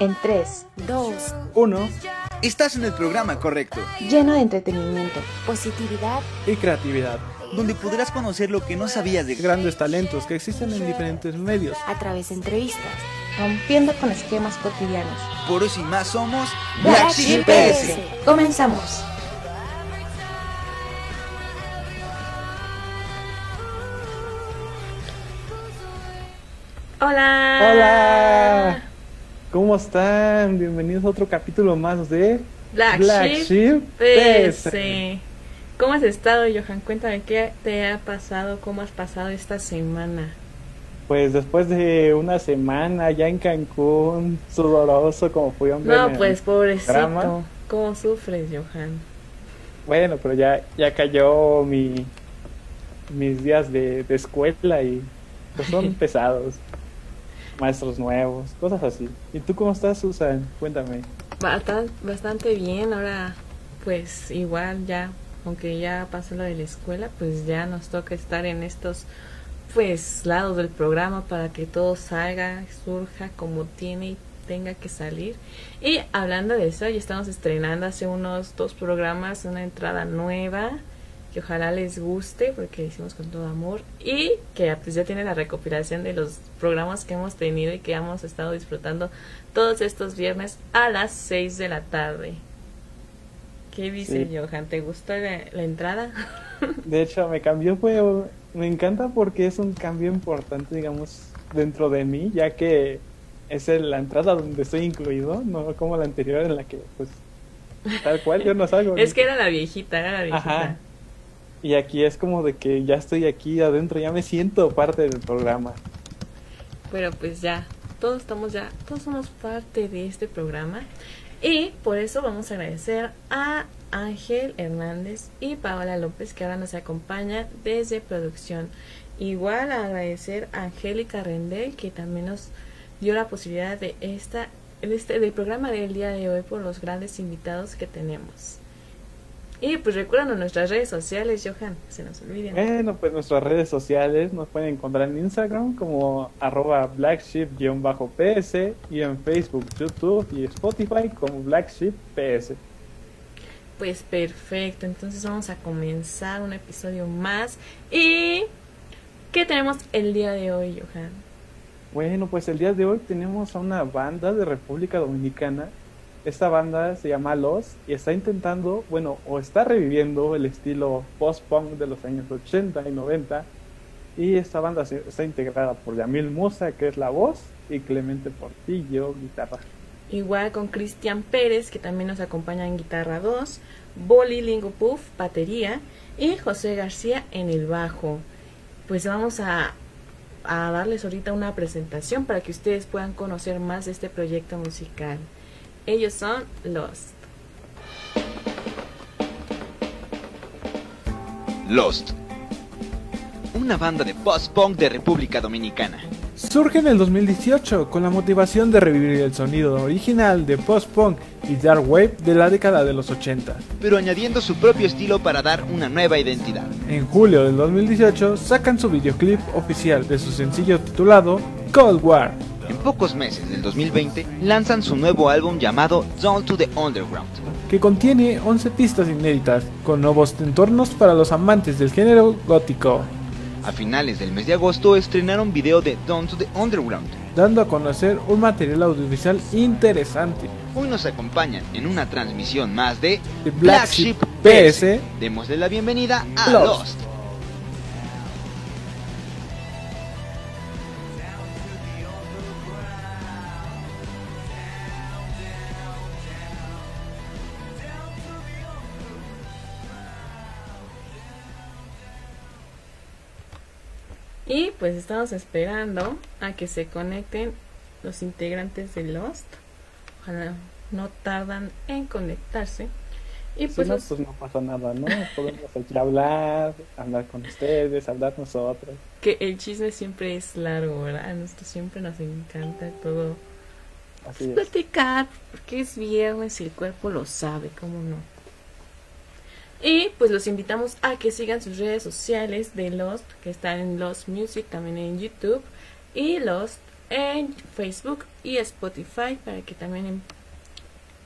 En 3, 2, Uno Estás en el programa correcto, lleno de entretenimiento, positividad, y creatividad. donde podrás conocer lo que no sabías de Grandes talentos que existen en diferentes medios. a través de entrevistas. rompiendo con esquemas cotidianos. Por eso y más somos Black Sheep. PS. Comenzamos. Hola. Hola. ¿Cómo están? Bienvenidos a otro capítulo más de Black, Sheep Sheep PS. ¿Cómo has estado, Johan? Cuéntame qué te ha pasado, cómo has pasado esta semana. Pues después de una semana ya en Cancún, sudoroso como fui hombre. No, pues pobrecito. drama. ¿Cómo sufres, Johan? Bueno, pero ya, ya cayó mi mis días de, de escuela y pues son pesados. Maestros nuevos, cosas así. ¿Y tú cómo estás, Susan? Cuéntame. Bastante, bien. Ahora, pues igual ya, aunque ya pasó lo de la escuela, pues ya nos toca estar en estos pues lados del programa para que todo salga, surja como tiene y tenga que salir. Y hablando de eso, ya estamos estrenando hace unos dos programas una entrada nueva que ojalá les guste porque la hicimos con todo amor y que pues ya tiene la recopilación de los programas que hemos tenido y que hemos estado disfrutando todos estos viernes a las 6 de la tarde. ¿Qué dice Sí. Johan? ¿Te gustó la, la entrada? De hecho, me cambió, fue, me encanta porque es un cambio importante, digamos, dentro de mí, ya que es la entrada donde estoy incluido, no como la anterior en la que, pues, tal cual, yo no salgo. es que era la viejita, era la viejita. Ajá. Y aquí es como de que ya estoy aquí adentro, ya me siento parte del programa. Pero pues ya, todos estamos ya, todos somos parte de este programa. Y por eso vamos a agradecer a Ángel Hernández y Paola López que ahora nos acompañan desde producción. Igual a agradecer a Angélica Rendel que también nos dio la posibilidad de esta de este, del programa del día de hoy por los grandes invitados que tenemos. Y pues recuerden nuestras redes sociales, Johan, que se nos olviden. Bueno, pues nuestras redes sociales nos pueden encontrar en Instagram como arroba blackship-ps y en Facebook, YouTube y Spotify como blackship-ps. Pues perfecto, entonces vamos a comenzar un episodio más. ¿Y qué tenemos el día de hoy, Johan? Bueno, pues el día de hoy tenemos a una banda de República Dominicana. Esta banda se llama Los y está intentando, bueno, o está reviviendo el estilo post-punk de los años 80 y 90. Y esta banda está integrada por Yamil Musa, que es la voz, y Clemente Portillo, guitarra. Igual con Cristian Pérez, que también nos acompaña en guitarra 2, Boli Lingo Puff, batería, y José García en el bajo. Pues vamos a, a darles ahorita una presentación para que ustedes puedan conocer más de este proyecto musical. Ellos son Lost. Lost. Una banda de post-punk de República Dominicana. Surge en el 2018 con la motivación de revivir el sonido original de post-punk y dark wave de la década de los 80. pero añadiendo su propio estilo para dar una nueva identidad. En julio del 2018 sacan su videoclip oficial de su sencillo titulado Cold War. Pocos meses del 2020 lanzan su nuevo álbum llamado Down to the Underground. que contiene 11 pistas inéditas, con nuevos entornos para los amantes del género gótico, A finales del mes de agosto estrenaron video de Down to the Underground. dando a conocer un material audiovisual interesante. Hoy nos acompañan en una transmisión más de The Black Sheep PS. Démosle la bienvenida a Lost. Lost. Y pues estamos esperando a que se conecten los integrantes de Lost. Ojalá no tardan en conectarse. Y Si pues, no, los- pues no pasa nada, ¿no? Podemos aquí hablar, hablar con ustedes, hablar nosotros. que el chisme siempre es largo, ¿verdad? A nosotros siempre nos encanta todo Así es. platicar, porque es viernes y el cuerpo lo sabe, ¿cómo no? Y pues los invitamos a que sigan sus redes sociales de Lost, que están en Lost Music, también en YouTube, y Lost en Facebook y Spotify para que también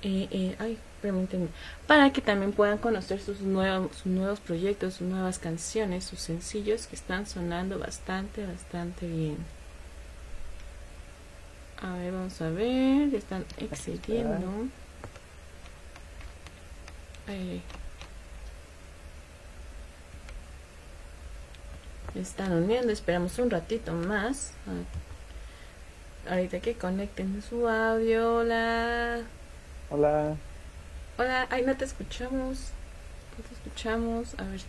eh, eh, ay, permítanme, para que también puedan conocer sus nuevos, sus nuevos proyectos, sus nuevas canciones, sus sencillos que están sonando bastante, bastante bien. A ver, vamos a ver, ya están excediendo. Ay, están uniendo, esperamos un ratito más. Ahorita que conecten su audio, hola. Hola. Hola, ay, no te escuchamos. No te escuchamos. A ver.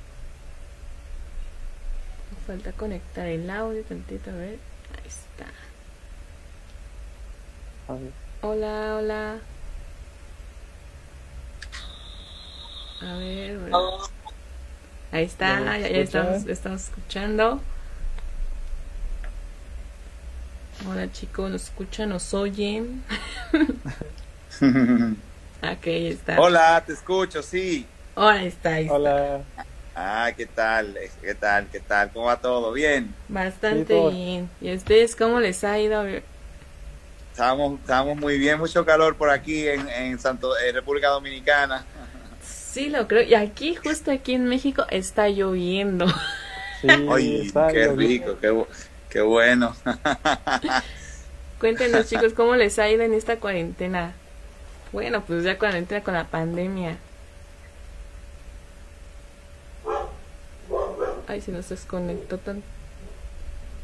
Me falta conectar el audio tantito, a ver. Ahí está. A ver. Hola, hola. A ver, bueno. Ahí está, ¿Me ya, estamos, estamos escuchando. Hola chicos, ¿nos escuchan? ¿Nos oyen? Ok, ahí está. Hola, te escucho, sí. Ahí está, ahí está. Hola. Ah, ¿qué tal? ¿Qué tal? ¿Qué tal? ¿Cómo va todo? Bien. Bastante Sí, bien. ¿Y a ustedes cómo les ha ido? Estamos, estamos muy bien, mucho calor por aquí en, en Santo, en República Dominicana. Sí, lo creo. Y aquí, justo aquí en México, está lloviendo. Sí, Ay, está qué lloviendo. rico, qué, bu- qué bueno. Cuéntenos, chicos, cómo les ha ido en esta cuarentena. Bueno, pues ya cuarentena con la pandemia. Ay, se nos desconectó tan...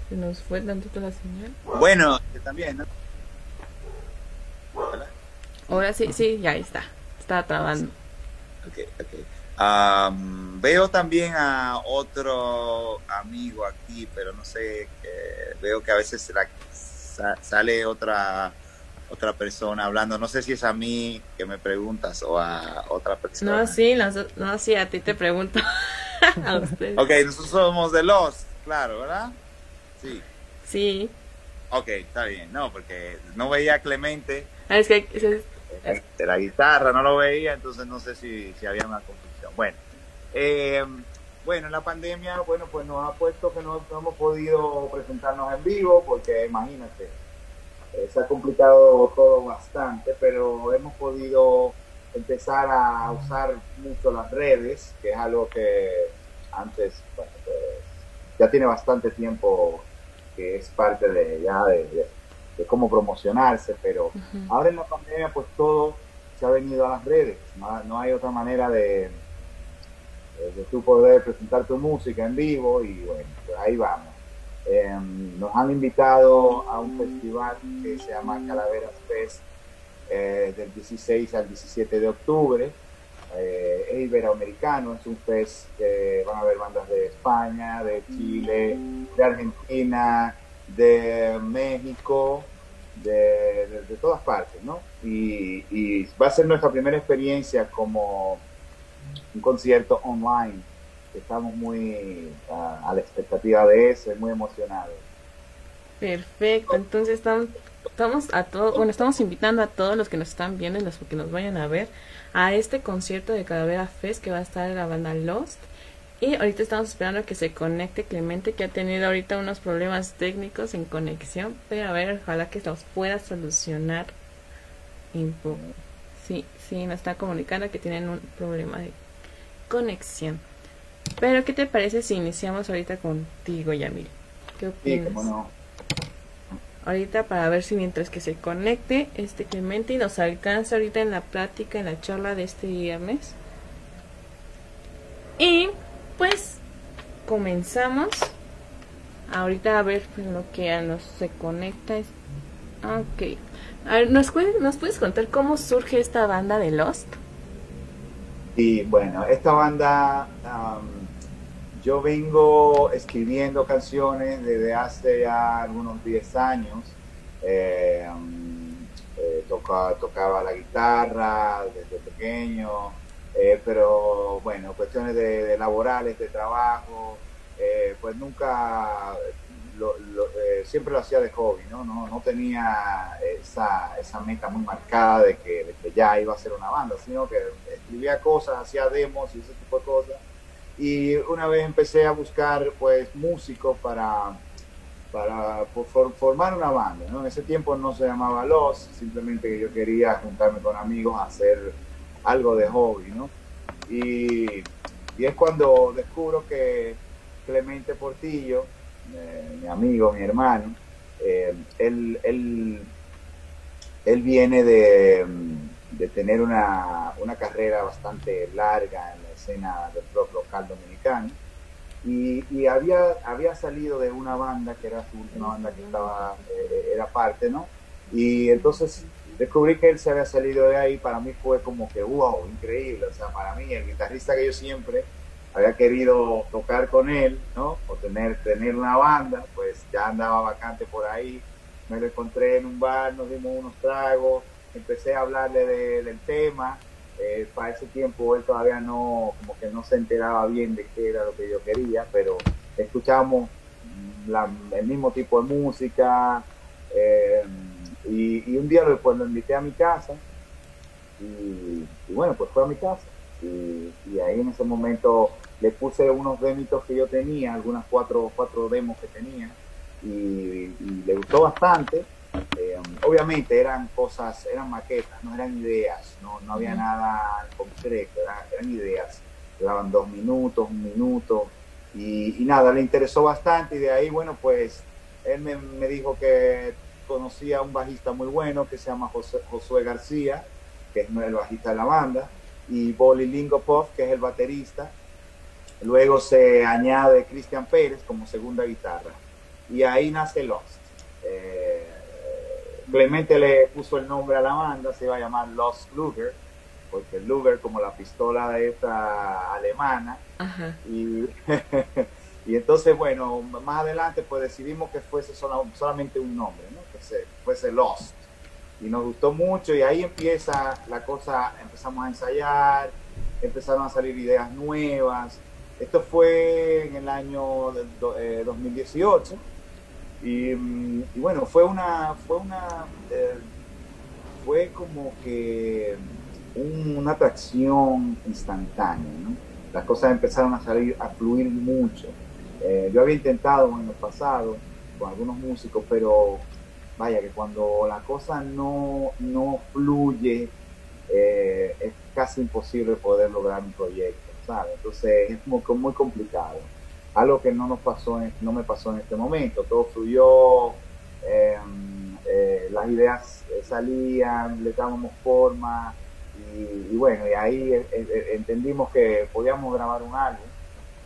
Se nos fue tantito la señal. Bueno, también, ¿no? Hola. Ahora sí, sí, ya ahí está. Estaba trabando. Ok, ok. Am, veo también a otro amigo aquí, pero no sé, eh, veo que a veces la- sa- sale otra otra persona hablando. No sé si es a mí que me preguntas o a otra persona. No, sí, noso- no, sí, a ti te pregunto. a ustedes. Ok, nosotros somos de los, claro, ¿verdad? Sí. Sí. Ok, está bien. No, porque no veía a Clemente Ah, es que de la guitarra, no lo veía, entonces no sé si, si había una confusión. Bueno, eh, bueno, la pandemia, bueno, pues nos ha puesto que no, no hemos podido presentarnos en vivo, porque imagínate, eh, se ha complicado todo bastante, pero hemos podido empezar a usar mucho las redes, que es algo que antes, pues, ya tiene bastante tiempo que es parte de ya de- de cómo promocionarse, pero Ujú. Ahora en la pandemia, pues todo se ha venido a las redes. No, no hay otra manera de, de tú poder presentar tu música en vivo y bueno, pues ahí vamos. Eh, nos han invitado a un festival que se llama Calaveras Fest eh, del 16 al 17 de octubre. Eh, es iberoamericano, es un fest que van a haber bandas de España, de Chile, de Argentina, de México, de, de- todas partes, ¿no? Y, va a ser nuestra primera experiencia como un concierto online. Estamos muy a la expectativa de eso, muy emocionados. Perfecto, entonces estamos, estamos a todos, bueno, estamos invitando a todos los que nos están viendo los que nos vayan a ver a este concierto de Calavera Fest que va a estar la banda Lost. Y ahorita estamos esperando a que se conecte Clemente, que ha tenido ahorita unos problemas técnicos en conexión, pero a ver, ojalá que los pueda solucionar. Sí, sí, nos está comunicando que tienen un problema de conexión. Pero, ¿qué te parece si iniciamos ahorita contigo, Yamil? ¿Qué Sí, opinas? no. ahorita para ver si mientras que se conecte este Clemente y nos alcanza ahorita en la plática, en la charla de este viernes. Y pues comenzamos. Ahorita a ver en lo que a nos se conecta. es- Ok. A ver, ¿nos, puedes- ¿nos puedes contar cómo surge esta banda de Lost? Y bueno, esta banda, am, yo vengo escribiendo canciones desde hace ya algunos 10 años. Eh, eh, toca- tocaba la guitarra desde pequeño, eh, pero bueno, cuestiones de, laborales, de trabajo, eh, pues nunca, lo- lo- eh, siempre lo hacía de hobby, ¿no? No, no tenía esa, esa meta muy marcada de que, ya iba a ser una banda, sino que escribía cosas, hacía demos y ese tipo de cosas. Y una vez empecé a buscar pues músicos para, para formar una banda. En ese tiempo no se llamaba Los, simplemente yo quería juntarme con amigos hacer algo de hobby. ¿no? Y, y es cuando descubro que Clemente Portillo, eh, mi amigo, mi hermano, eh, él, él, él viene de, de tener una, una carrera bastante larga en la escena del rock local dominicano y, y había, había salido de una banda que era su última banda que estaba, eh, era parte, ¿no? Y entonces descubrí que él se había salido de ahí, para mí fue como que, wow, increíble, o sea, para mí el guitarrista que yo siempre había querido tocar con él, ¿no? O tener, tener una banda, pues ya andaba vacante por ahí, me lo encontré en un bar, nos dimos unos tragos, empecé a hablarle de, del tema, eh, para ese tiempo él todavía no, como que no se enteraba bien de qué era lo que yo quería, pero escuchábamos la, el mismo tipo de música, eh, y, y, un día pues, lo invité a mi casa, y, y bueno, pues fue a mi casa. Y, y, ahí en ese momento le puse unos demitos que yo tenía, algunas cuatro, cuatro demos que tenía, y, le gustó bastante. Eh, obviamente eran cosas, eran maquetas, no eran ideas, no, no había nada concreto, eran, eran ideas. Duraban dos minutos, un minuto, y, y, nada, le interesó bastante, y de ahí, bueno, pues él me, me dijo que conocía a un bajista muy bueno que se llama José, Josué García, que es el bajista de la banda, y Boli Lingopov, que es el baterista. Luego se añade Cristian Pérez como segunda guitarra. Y ahí nace Lost. Eh, Clemente le puso el nombre a la banda, se iba a llamar Lost Luger, porque Luger como la pistola de esta alemana. Ajá. Y, y entonces, bueno, más adelante pues decidimos que fuese solo, solamente un nombre, ¿no? que se, fuese Lost y nos gustó mucho y ahí empieza la cosa, empezamos a ensayar, empezaron a salir ideas nuevas. Esto fue en el año de, eh, 2018 y, bueno, fue una, fue una, eh, fue como que un, una atracción instantánea. Las cosas empezaron a salir, a fluir mucho. Eh, yo había intentado en el pasado con algunos músicos, pero vaya, que cuando la cosa no, no fluye, eh, es casi imposible poder lograr un proyecto, ¿sabes? Entonces es muy, muy complicado. Algo que no nos pasó, no me pasó en este momento. Todo fluyó, eh, eh, las ideas salían, le dábamos forma y bueno, y ahí entendimos que podíamos grabar un álbum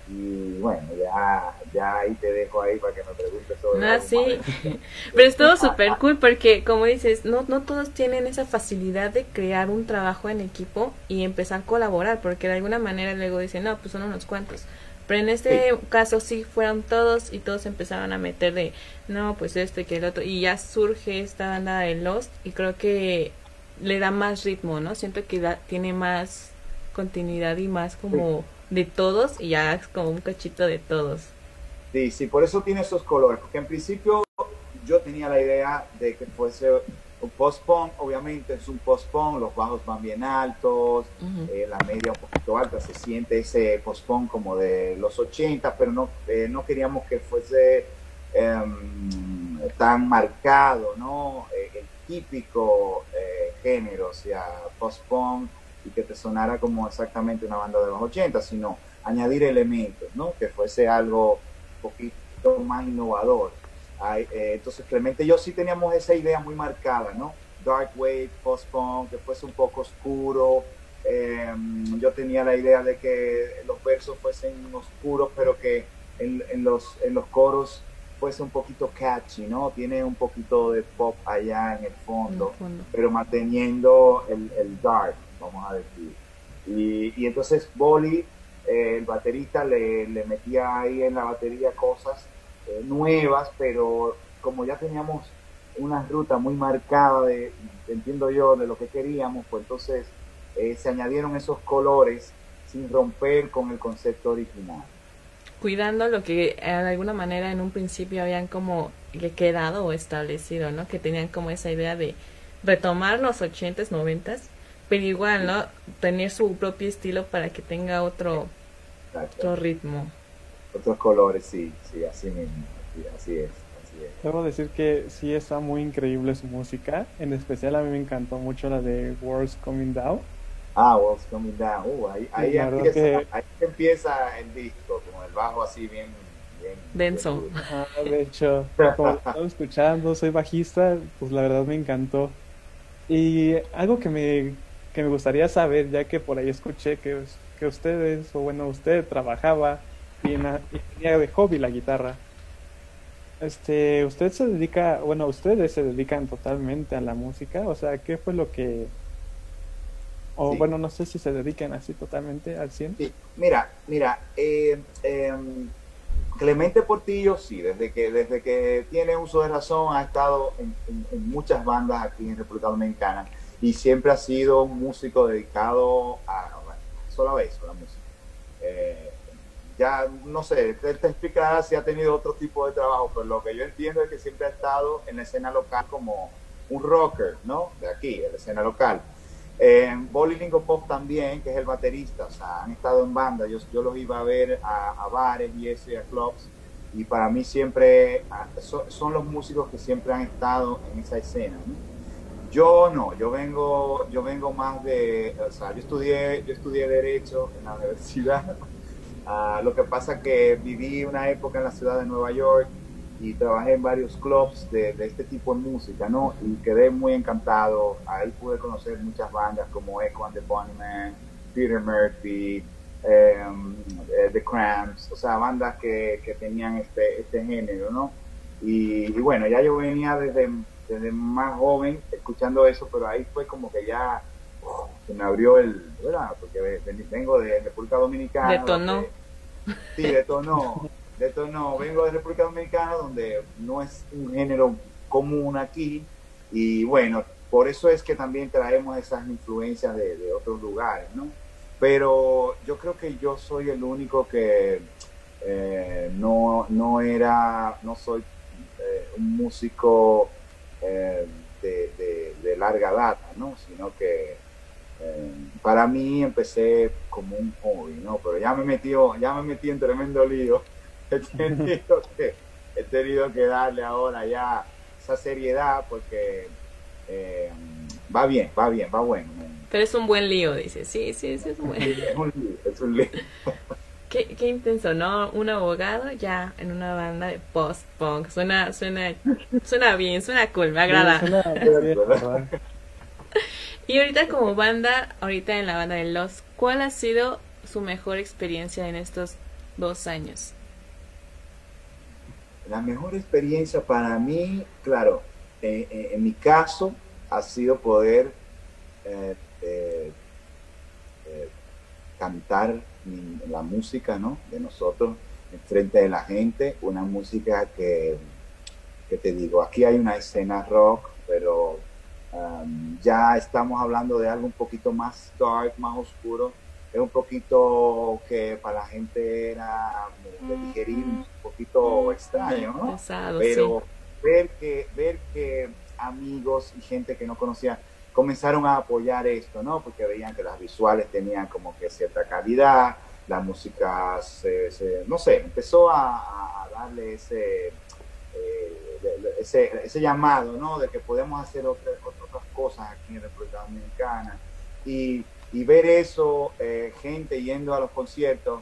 y bueno, ya, ya ahí te dejo ahí para que me preguntes sobre Ah, sí, pero estuvo súper cool porque como dices, no, no todos tienen esa facilidad de crear un trabajo en equipo y empezar a colaborar, porque de alguna manera luego dicen, no, pues son unos cuantos. Pero en este sí. caso sí fueron todos y todos empezaron a meter de, no, pues esto y que el otro, y ya surge esta banda de Lost y creo que le da más ritmo, ¿no? Siento que da, tiene más continuidad y más como... Sí de todos y ya es como un cachito de todos. Sí, sí, por eso tiene esos colores, porque en principio yo tenía la idea de que fuese un post-punk, obviamente es un post-punk, los bajos van bien altos, uh -huh. eh, la media un poquito alta, se siente ese post-punk como de los 80, pero no, eh, no queríamos que fuese eh, tan marcado, ¿no? el típico eh, género, o sea, post-punk, y que te sonara como exactamente una banda de los 80, sino añadir elementos, ¿no? Que fuese algo un poquito más innovador. Ay, eh, entonces, Clemente y yo sí teníamos esa idea muy marcada, ¿no? Dark Wave, post-punk, que fuese un poco oscuro. Eh, yo tenía la idea de que los versos fuesen oscuros, pero que en, en, los, en los coros fuese un poquito catchy, ¿no? Tiene un poquito de pop allá en el fondo, En el fondo. pero manteniendo el, el dark vamos a decir. Y, y entonces Boli, eh, el baterista, le, le, metía ahí en la batería cosas eh, nuevas, pero como ya teníamos una ruta muy marcada de, entiendo yo, de lo que queríamos, pues entonces eh, se añadieron esos colores sin romper con el concepto original. Cuidando lo que de alguna manera en un principio habían como quedado o establecido, ¿no? Que tenían como esa idea de retomar los 80s, 90s pero igual, ¿no? Tener su propio estilo para que tenga otro, otro ritmo. Otros colores, sí, sí, así mismo, sí, así es. Así es. Debo decir que sí está muy increíble su música. En especial a mí me encantó mucho la de World's Coming Down. Ah, What's Coming Down. Uh, ahí, ahí, empieza, que- ahí empieza el disco, con el bajo así bien... bien Denso. bien. Ah, de hecho, como estaba escuchando, soy bajista, pues la verdad me encantó. Y algo que me, que me gustaría saber, ya que por ahí escuché que, que ustedes, o bueno, usted trabajaba y, en y tenía de hobby la guitarra. Este, usted se dedica, bueno, ustedes se dedican totalmente a la música, o sea, ¿qué fue lo que, o Sí. bueno, no sé si se dedican así totalmente al 100? Sí, mira, mira, eh, eh, Clemente Portillo, sí, desde que, desde que tiene uso de razón ha estado en, en- en muchas bandas aquí en República Dominicana y siempre ha sido un músico dedicado a, solo a la música. Eh, ya no sé, él te explicará si ha tenido otro tipo de trabajo, pero lo que yo entiendo es que siempre ha estado en la escena local como un rocker, ¿no? De aquí, de la escena local. Eh, Pop también, que es el baterista, o sea, han estado en banda, yo, yo los iba a ver a, a bares y eso, y a clubs, y para mí siempre ah, so- son los músicos que siempre han estado en esa escena. ¿no? Yo no, yo vengo, yo vengo más de, o sea, yo estudié, yo estudié Derecho en la universidad, Ah, lo que pasa que viví una época en la ciudad de Nueva York y trabajé en varios clubs de, este tipo de música, ¿no? Y quedé muy encantado. Ahí pude conocer muchas bandas como Echo and the Bunnymen, Peter Murphy, em, eh, The Cramps, o sea, bandas que, que tenían este, este género, ¿no? Y bueno, ya yo venía desde, desde más joven escuchando eso, pero ahí fue como que ya oh, se me abrió el, ¿verdad? Porque ven- vengo de República Dominicana. Detonó. donde- Sí, detonó, detonó. Vengo de República Dominicana donde no es un género común aquí y bueno, por eso es que también traemos esas influencias de, de otros lugares, ¿no? Pero yo creo que yo soy el único que eh, no, no era, no soy eh, un músico eh, de, de- de larga data, ¿no? Sino que eh, para mí empecé como un hobby, ¿no? Pero ya me metió, ya me metí en tremendo lío. He tenido que, he tenido que darle ahora ya esa seriedad porque eh, va bien, va bien, va bueno. Pero es un buen lío, dice. Sí, sí, sí, es un buen Es un lío, es un lío. Qué, qué intenso, ¿no? Un abogado ya en una banda de post-punk. Suena, suena, suena bien, suena cool, me agrada. Sí, suena-. Y ahorita como banda, ahorita en la banda de Los, ¿cuál ha sido su mejor experiencia en estos dos años? La mejor experiencia para mí, claro, eh, eh, en mi caso, ha sido poder eh, cantar la música ¿no? de nosotros en frente de la gente, una música que, que te digo, aquí hay una escena rock, pero um, ya estamos hablando de algo un poquito más dark, más oscuro, es un poquito que para la gente era de digerir un poquito extraño, ¿no? Pesado, pero ver que ver que amigos y gente que no conocía comenzaron a apoyar esto, ¿no? Porque veían que las visuales tenían como que cierta calidad, la música se, no sé, empezó a, darle ese, eh, ese ese llamado, ¿no? De que podemos hacer otras otras cosas aquí en República Dominicana y, y ver eso, eh, gente yendo a los conciertos,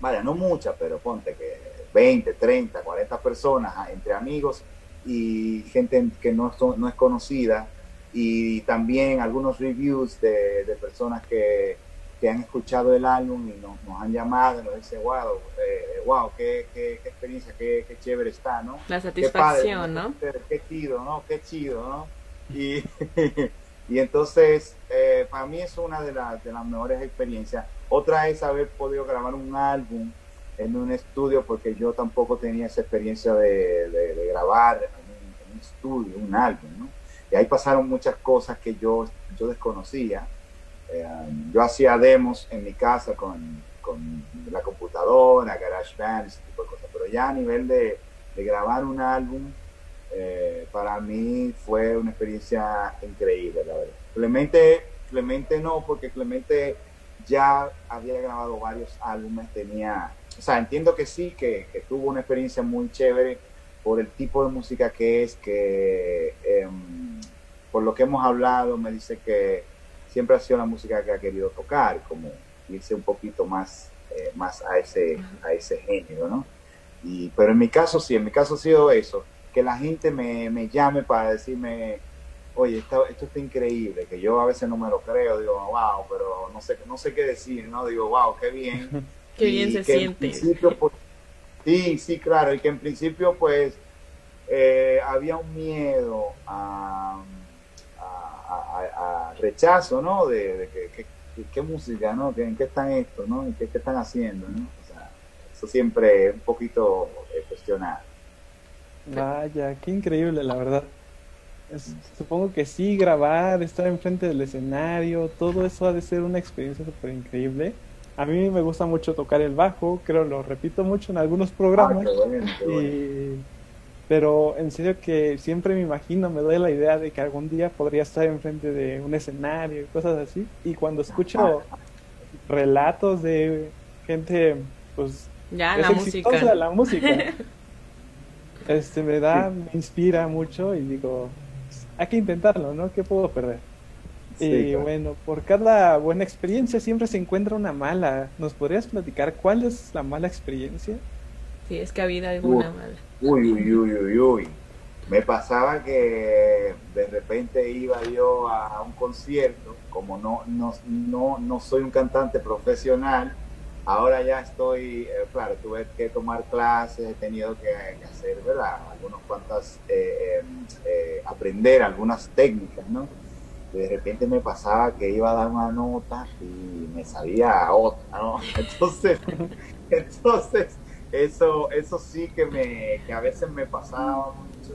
vaya, no muchas, pero ponte que 20, 30, 40 personas ah, entre amigos y gente que no, no es conocida y también algunos reviews de, de personas que, que han escuchado el álbum y nos, nos han llamado y nos dicen, wow, eh, wow, qué, qué, qué experiencia, qué, qué chévere está, ¿no? La Qué padre, satisfacción, ¿no? Qué chido, ¿no? Qué chido, ¿no? Y, y entonces, eh, para mí es una de, las de las mejores experiencias. Otra es haber podido grabar un álbum en un estudio, porque yo tampoco tenía esa experiencia de, de- de grabar en un, en un estudio, un álbum, ¿no? Y ahí pasaron muchas cosas que yo, yo desconocía. Eh, yo hacía demos en mi casa con, con la computadora, GarageBand, ese tipo de cosas, pero ya a nivel de, de grabar un álbum, eh, para mí fue una experiencia increíble, la verdad. Clemente, Clemente no, porque Clemente ya había grabado varios álbumes, tenía, o sea, entiendo que sí, que, que tuvo una experiencia muy chévere, por el tipo de música que es, que em, por lo que hemos hablado, me dice que siempre ha sido la música que ha querido tocar, como irse un poquito más, eh, más a, ese, a ese género, ¿no? Y, pero en mi caso sí, en mi caso ha sido eso, que la gente me, me llame para decirme, oye, esto, esto está increíble, que yo a veces no me lo creo, digo, wow, pero no sé, no sé qué decir, ¿no? Digo, wow, qué bien. qué bien se siente. Pues, sí, sí, claro, y que en principio pues eh, había un miedo a, a, rechazo, ¿no? De, que, qué música, ¿no? ¿En qué están esto, ¿no? ¿Qué, qué están haciendo, ¿no? O sea, eso siempre es un poquito eh, cuestionado. Vaya, qué increíble, la verdad. supongo que sí, grabar, estar enfrente del escenario, todo eso ha de ser una experiencia súper increíble. A mí me gusta mucho tocar el bajo, creo lo repito mucho en algunos programas. Ah, pero en serio que siempre me imagino, me doy la idea de que algún día podría estar enfrente de un escenario y cosas así. Y cuando escucho relatos de gente, pues, ya, la música. la música. este me da, me inspira mucho y digo, hay que intentarlo, ¿no? ¿Qué puedo perder? y bueno, por cada buena experiencia siempre se encuentra una mala. ¿Nos podrías platicar cuál es la mala experiencia? Sí, es que ha habido alguna mala. Uy, uy, uy, uy, uy. Me pasaba que de repente iba yo a un concierto, como no, no, no, no soy un cantante profesional, Ahora ya estoy, eh, claro, tuve que tomar clases, he tenido que, hacer, ¿verdad? Algunas cuantas, eh, em, eh, aprender algunas técnicas, ¿no? De repente me pasaba que iba a dar una nota y me salía otra, ¿no? Entonces, entonces eso, eso sí que, me, que a veces me pasaba mucho.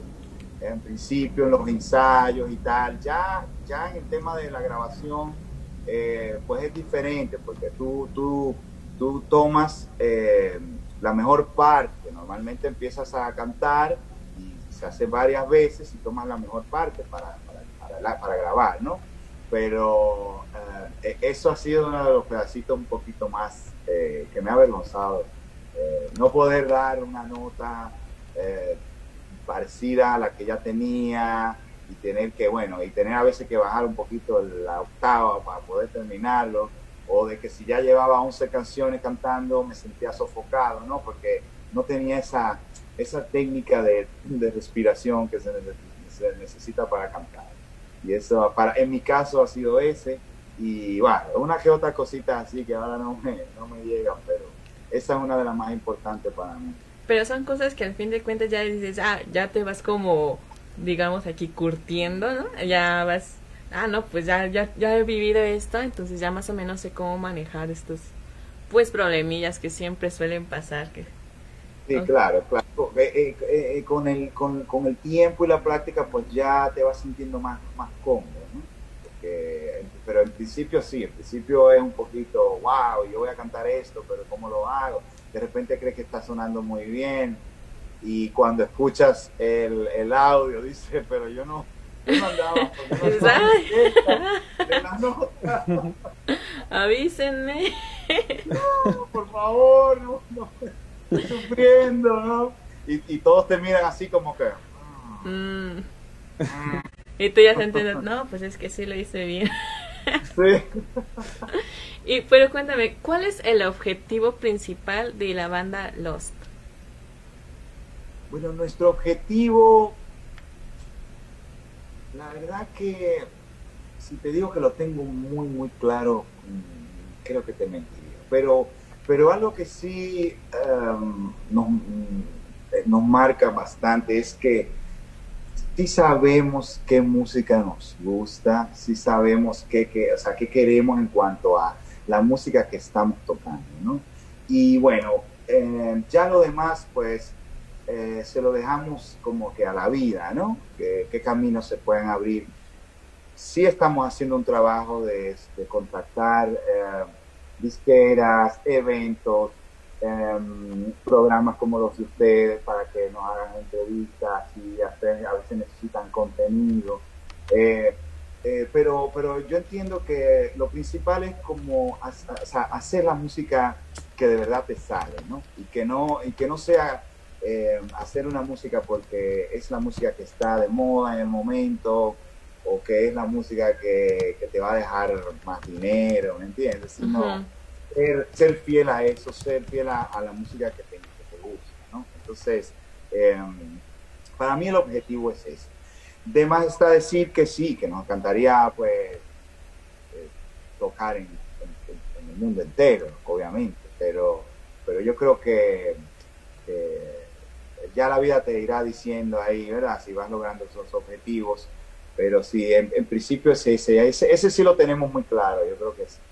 En principio, en los ensayos y tal. Ya, ya en el tema de la grabación, pues es diferente, porque tú, tú tú tomas eh, la mejor parte, normalmente empiezas a cantar y se hace varias veces y tomas la mejor parte para, para, grabar, ¿no? Pero eh, e, eso ha sido uno de los pedacitos un poquito más eh, que me ha avergonzado. No poder dar una nota parecida a la que ya tenía y tener que, bueno, y tener a veces que bajar un poquito la octava para poder terminarlo o de que si ya llevaba 11 canciones cantando me sentía sofocado, ¿no? Porque no tenía esa, esa técnica de, de respiración que se, necesita para cantar. Y eso, para, en mi caso, ha sido ese. Y bueno, una que otra cosita así que ahora no me, no me llegan, pero esa es una de las más importantes para mí. Pero son cosas que al fin de cuentas ya dices, ah, ya te vas como, digamos, aquí curtiendo, ¿no? Ya vas ah, no, pues ya, ya, ya he vivido esto, entonces ya más o menos sé cómo manejar estos, pues, problemillas que siempre suelen pasar. Que, sí, claro, claro. Eh, eh, eh, con, el, con, con, el tiempo y la práctica, pues ya te vas sintiendo más, más cómodo, ¿no? Pero en principio sí, en principio es un poquito, wow, yo voy a cantar esto, pero ¿cómo lo hago? De repente crees que está sonando muy bien y cuando escuchas el, el audio dice, pero yo no, Avísenme. No, por favor, no, no. Estoy sufriendo, ¿no? Y, y, todos te miran así como que. Mm. y tú ya te entiendes, no, pues es que sí lo hice bien. Sí. y pero cuéntame, ¿cuál es el objetivo principal de la banda Lost? Bueno, nuestro objetivo la verdad que si te digo que lo tengo muy, muy claro, mm, creo que te mentiría. Pero, pero algo que sí em, nos, mm, nos marca bastante es que sí sabemos qué música nos gusta, sí sabemos qué, qué, o sea, qué queremos en cuanto a la música que estamos tocando, ¿no? Y bueno, em, ya lo demás, pues eh, se lo dejamos como que a la vida, ¿no? ¿Qué, caminos se pueden abrir? Sí estamos haciendo un trabajo de, contactar eh, disqueras, eventos, em, programas como los de ustedes para que nos hagan entrevistas y a veces necesitan contenido. Eh, pero, pero yo entiendo que lo principal es como hacer la música que de verdad te sale, ¿no? Y que no, y que no sea eh, hacer una música porque es la música que está de moda en el momento o que es la música que, que te va a dejar más dinero, ¿me entiendes? Sino ser, ser, fiel a eso, ser fiel a, la música que te, que te, gusta, ¿no? Entonces, eh, para mí el objetivo es ese. De más está decir que sí, que nos encantaría pues eh, tocar en, el mundo entero, obviamente, pero, pero yo creo que, ya la vida te irá diciendo ahí, ¿verdad? Si vas logrando esos objetivos. Pero sí, en, principio ese, ese, ese, sí lo tenemos muy claro. Yo creo que, es, que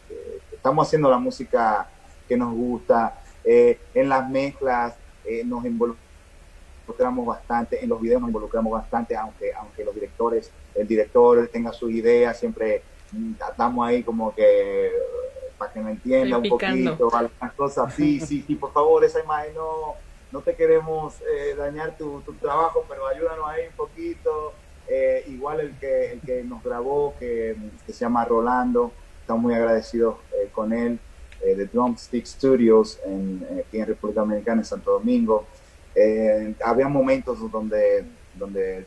estamos haciendo la música que nos gusta. Eh, en las mezclas eh, nos involucramos bastante, en los videos nos involucramos bastante, aunque, aunque los directores, el director tenga sus ideas, siempre estamos ahí como que para que me entienda un poquito, algunas cosas. Sí, sí, sí, por favor, esa imagen no no te queremos eh, dañar tu, tu, trabajo, pero ayúdanos ahí un poquito. Eh, igual el que, el que nos grabó, que, que se llama Rolando, estamos muy agradecidos eh, con él, de Drumstick Studios, en, aquí en República Dominicana, en Santo Domingo. había momentos donde, donde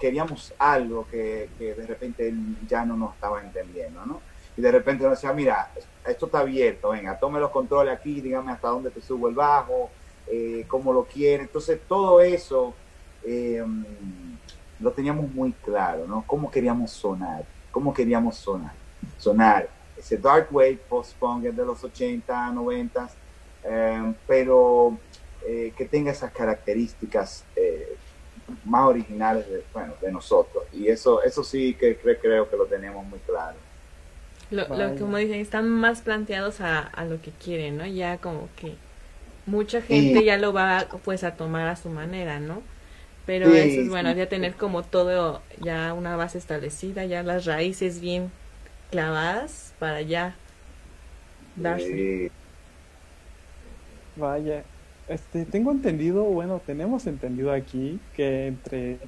queríamos algo que, de repente él ya no nos estaba entendiendo, ¿no? Y de repente nos decía, mira, esto está abierto, venga, tome los controles aquí, dígame hasta dónde te subo el bajo, eh, cómo lo quiere. Entonces, todo eso eh, lo teníamos muy claro, ¿no? Cómo queríamos sonar, cómo queríamos sonar. Sonar ese dark wave, post-punk de los 80, 90, eh, pero eh, que tenga esas características eh, más originales de, bueno, de nosotros. Y eso, eso sí que creo que lo tenemos muy claro. Lo, lo como dicen, están más planteados a, a lo que quieren, ¿no? Ya como que mucha gente sí. ya lo va pues a tomar a su manera, ¿no? Pero sí, eso es bueno, sí. ya tener como todo, ya una base establecida, ya las raíces bien clavadas para ya darse. Vaya, este, tengo entendido, bueno, tenemos entendido aquí que entre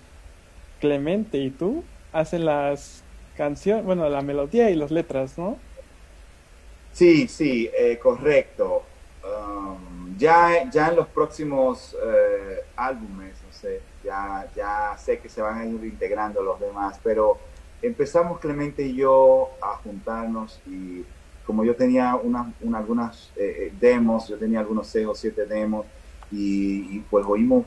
Clemente y tú hacen las canciones, bueno, la melodía y las letras, ¿no? Sí, sí, eh, correcto. Um, ya, ya en los próximos eh, álbumes, no sé, ya, ya sé que se van a ir integrando los demás, pero empezamos Clemente y yo a juntarnos y como yo tenía una, una algunas eh, demos, yo tenía algunos 6 o 7 demos y, pues oímos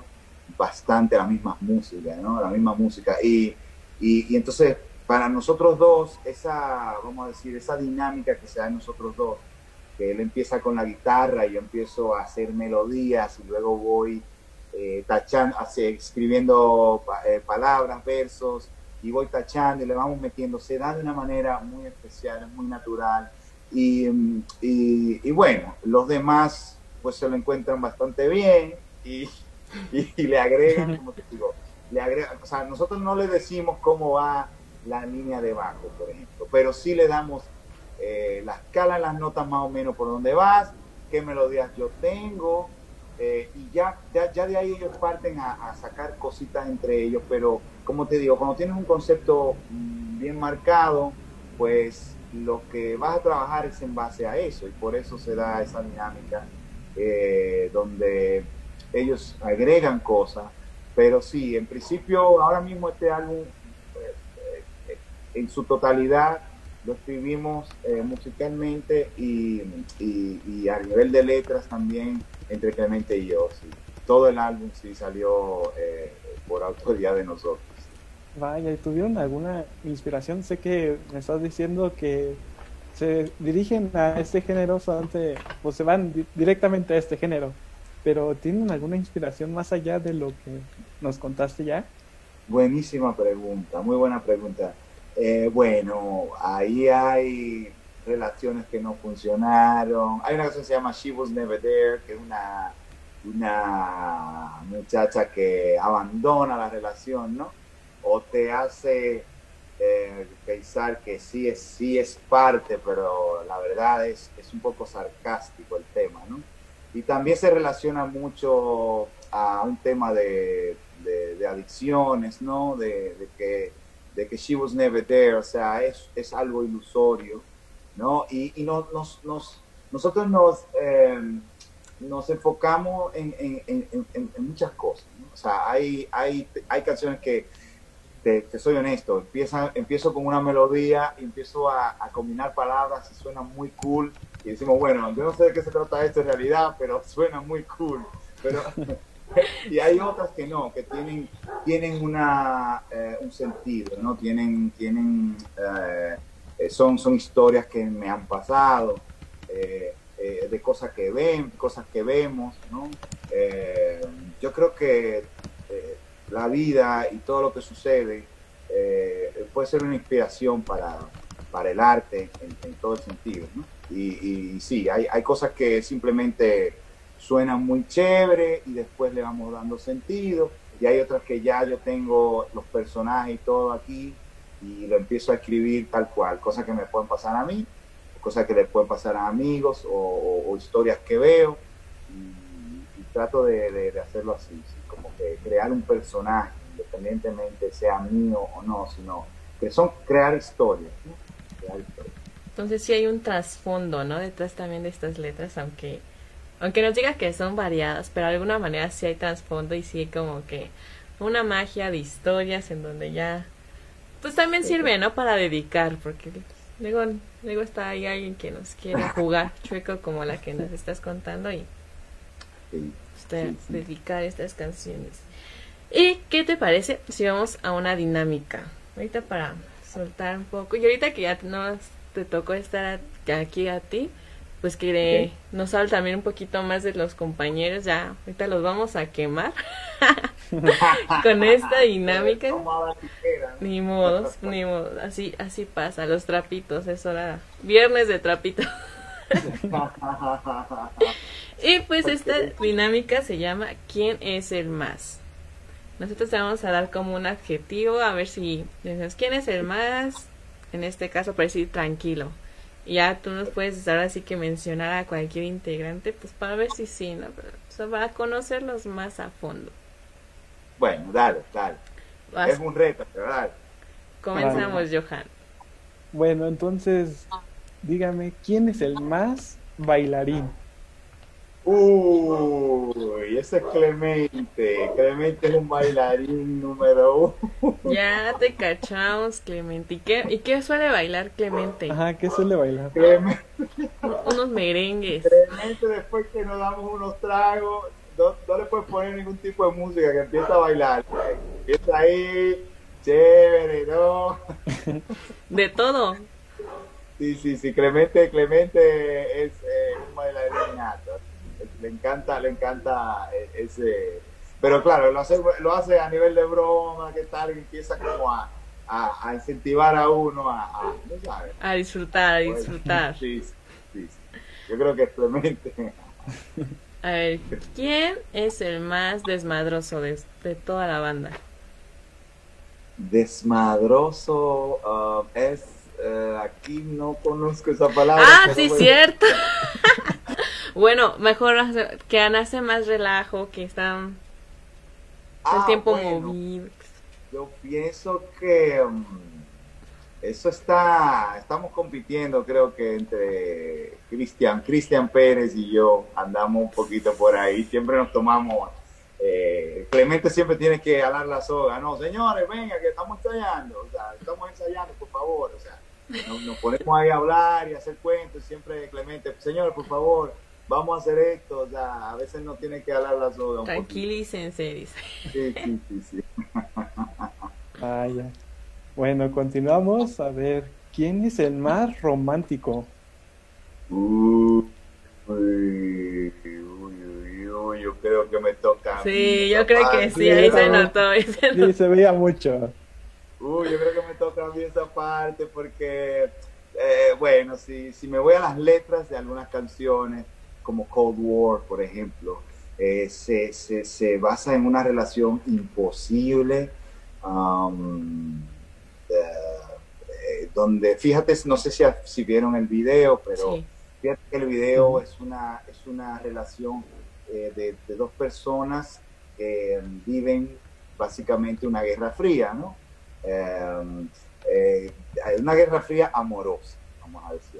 bastante las mismas músicas, ¿no? La misma música y, y, entonces para nosotros dos, esa, vamos a decir, esa dinámica que se da en nosotros dos, que él empieza con la guitarra y yo empiezo a hacer melodías y luego voy eh, tachando, escribiendo eh, palabras, versos y voy tachando y le vamos metiendo, se da de una manera muy especial, es muy natural. Y, y, y bueno, los demás pues se lo encuentran bastante bien y, y le agregan, como te digo, le agregan, o sea, nosotros no le decimos cómo va la línea de bajo, por ejemplo, pero sí le damos eh, la escala, las notas más o menos por dónde vas, qué melodías yo tengo, eh, y ya, ya, ya, de ahí ellos parten a, a, sacar cositas entre ellos, pero como te digo, cuando tienes un concepto bien marcado, pues lo que vas a trabajar es en base a eso, y por eso se da esa dinámica eh, donde ellos agregan cosas, pero sí, en principio, ahora mismo este álbum eh, en su totalidad lo escribimos eh, musicalmente y, a nivel de letras también entre Clemente y yo. Todo el álbum sí salió por autoría de nosotros. Vaya, ¿y tuvieron alguna inspiración? Sé que me estás diciendo que se dirigen a este género, solamente, pues se van di directamente a este género, pero ¿tienen alguna inspiración más allá de lo que nos contaste ya? Buenísima pregunta, muy buena pregunta. Eh, bueno, ahí hay relaciones que no funcionaron. Hay una canción que se llama She Was Never There, que es una, una muchacha que abandona la relación, ¿no? O te hace eh, pensar que sí es, sí es parte, pero la verdad es, es un poco sarcástico el tema, ¿no? Y también se relaciona mucho a un tema de, adicciones, ¿no? De, que de que she was never there, o sea, es, es algo ilusorio, ¿no? Y, y no, nos, nos, nosotros nos, eh, nos, enfocamos en, en- en- en- en muchas cosas. ¿no? O sea, hay, hay, hay canciones que, te, te soy honesto, empieza, empiezo con una melodía empiezo a, combinar palabras y suena muy cool. Y decimos, bueno, yo no sé de qué se trata esto en realidad, pero suena muy cool. Pero, y hay otras que no, que tienen, tienen una, eh, un sentido, ¿no? Tienen, tienen, eh, eh, son, son historias que me han pasado, eh, de cosas que ven, cosas que vemos, ¿no? Yo creo que la vida y todo lo que sucede eh, puede ser una inspiración para, para el arte en, todo el sentido. Y, y sí, hay, hay cosas que simplemente suenan muy chévere y después le vamos dando sentido, y hay otras que ya yo tengo los personajes y todo aquí y lo empiezo a escribir tal cual, cosas que me pueden pasar a mí, cosas que le pueden pasar a amigos o, historias que veo trato de, de- de hacerlo así, sí, como que crear un personaje, independientemente sea mío o no, sino que son crear historias, historias. Entonces sí hay un trasfondo, ¿no? Detrás también de estas letras, aunque aunque nos diga que son variadas, pero de alguna manera sí hay trasfondo y sí hay como que una magia de historias en donde ya pues también sirve, ¿no? Para dedicar, porque luego luego está ahí alguien que nos quiere jugar chueco como la que nos estás contando y Dedicar estas canciones. ¿Y qué te parece si vamos a una dinámica? Ahorita para soltar un poco. Y ahorita que ya nos te tocó estar aquí a ti, pues que nos habla también un poquito más de los compañeros. Ya, ahorita los vamos a quemar con esta dinámica. ¿no? Ni modos, ni modos. Así, así pasa, los trapitos, es hora. Viernes de trapitos. Y pues esta dinámica se llama ¿Quién es el más? Nosotros te vamos a dar como un adjetivo, a ver si dices ¿Quién es el más? En este caso, para decir tranquilo. Y ya tú nos puedes ahora sí que mencionar a cualquier integrante, pues para ver si sí, ¿no? Pero, o sea, para conocerlos más a fondo. Bueno, dale, dale. Vas, Es un reto, pero dale. comenzamos, Johan. Bueno, entonces, dígame, ¿quién es el más bailarín? Uy, ese es Clemente. Clemente es un bailarín número uno. Ya te cachamos, Clemente. ¿Y qué, ¿Y qué suele bailar Clemente? Ajá, ¿qué suele bailar? Clemente, Unos merengues. Clemente, después que nos damos unos tragos, no, no le puedes poner ningún tipo de música que empieza a bailar. Empieza ahí, chévere, ¿no? De todo. Sí, sí, sí, Clemente, Clemente es eh, un bailarín nato. Le encanta, le encanta eh, ese... Pero claro, lo hace, lo hace a nivel de broma, ¿qué tal? Y empieza como a, a, a incentivar a uno a, a ¿no sabes? A disfrutar, a disfrutar. Sí, sí. Yo creo que es Clemente. A ver, ¿quién es el más desmadroso de, de toda la banda? Desmadroso ah, es... eh, aquí no conozco esa palabra. Ah, sí, bueno. cierto. bueno, mejor que hace más relajo, que están el Ah, tiempo bueno. movidos. Yo pienso que mm, eso está, estamos compitiendo, creo que entre Cristian, Cristian Pérez y yo andamos un poquito por ahí, siempre nos tomamos, eh, Clemente siempre tiene que alar la soga, no, señores, venga, que estamos ensayando, o sea, estamos ensayando, por favor, o sea, nos, nos ponemos ahí a hablar y a hacer cuentos, siempre Clemente, señores, por favor, vamos a hacer esto, o sea, a veces no tiene que alar la soga. Tranquilícense, dice. Sí, sí, sí, sí. Ah, ya. Bueno, continuamos. A ver, ¿quién es el más romántico? Uy, uy, uy, uy, yo creo que me toca. a Sí, mí yo creo que sí, ahí se notó. ahí se notó. Sí, se veía mucho. Uy, yo creo que me toca a mí esa parte porque, eh, bueno, si, si me voy a las letras de algunas canciones, como Cold War, por ejemplo, eh, se, se, se basa en una relación imposible, um, eh, eh, donde, fíjate, no sé si, si vieron el video, pero... Sí. Fíjate que el video es una, es una relación eh, de, de dos personas que viven básicamente una guerra fría, ¿no? Una guerra fría amorosa, vamos a decir.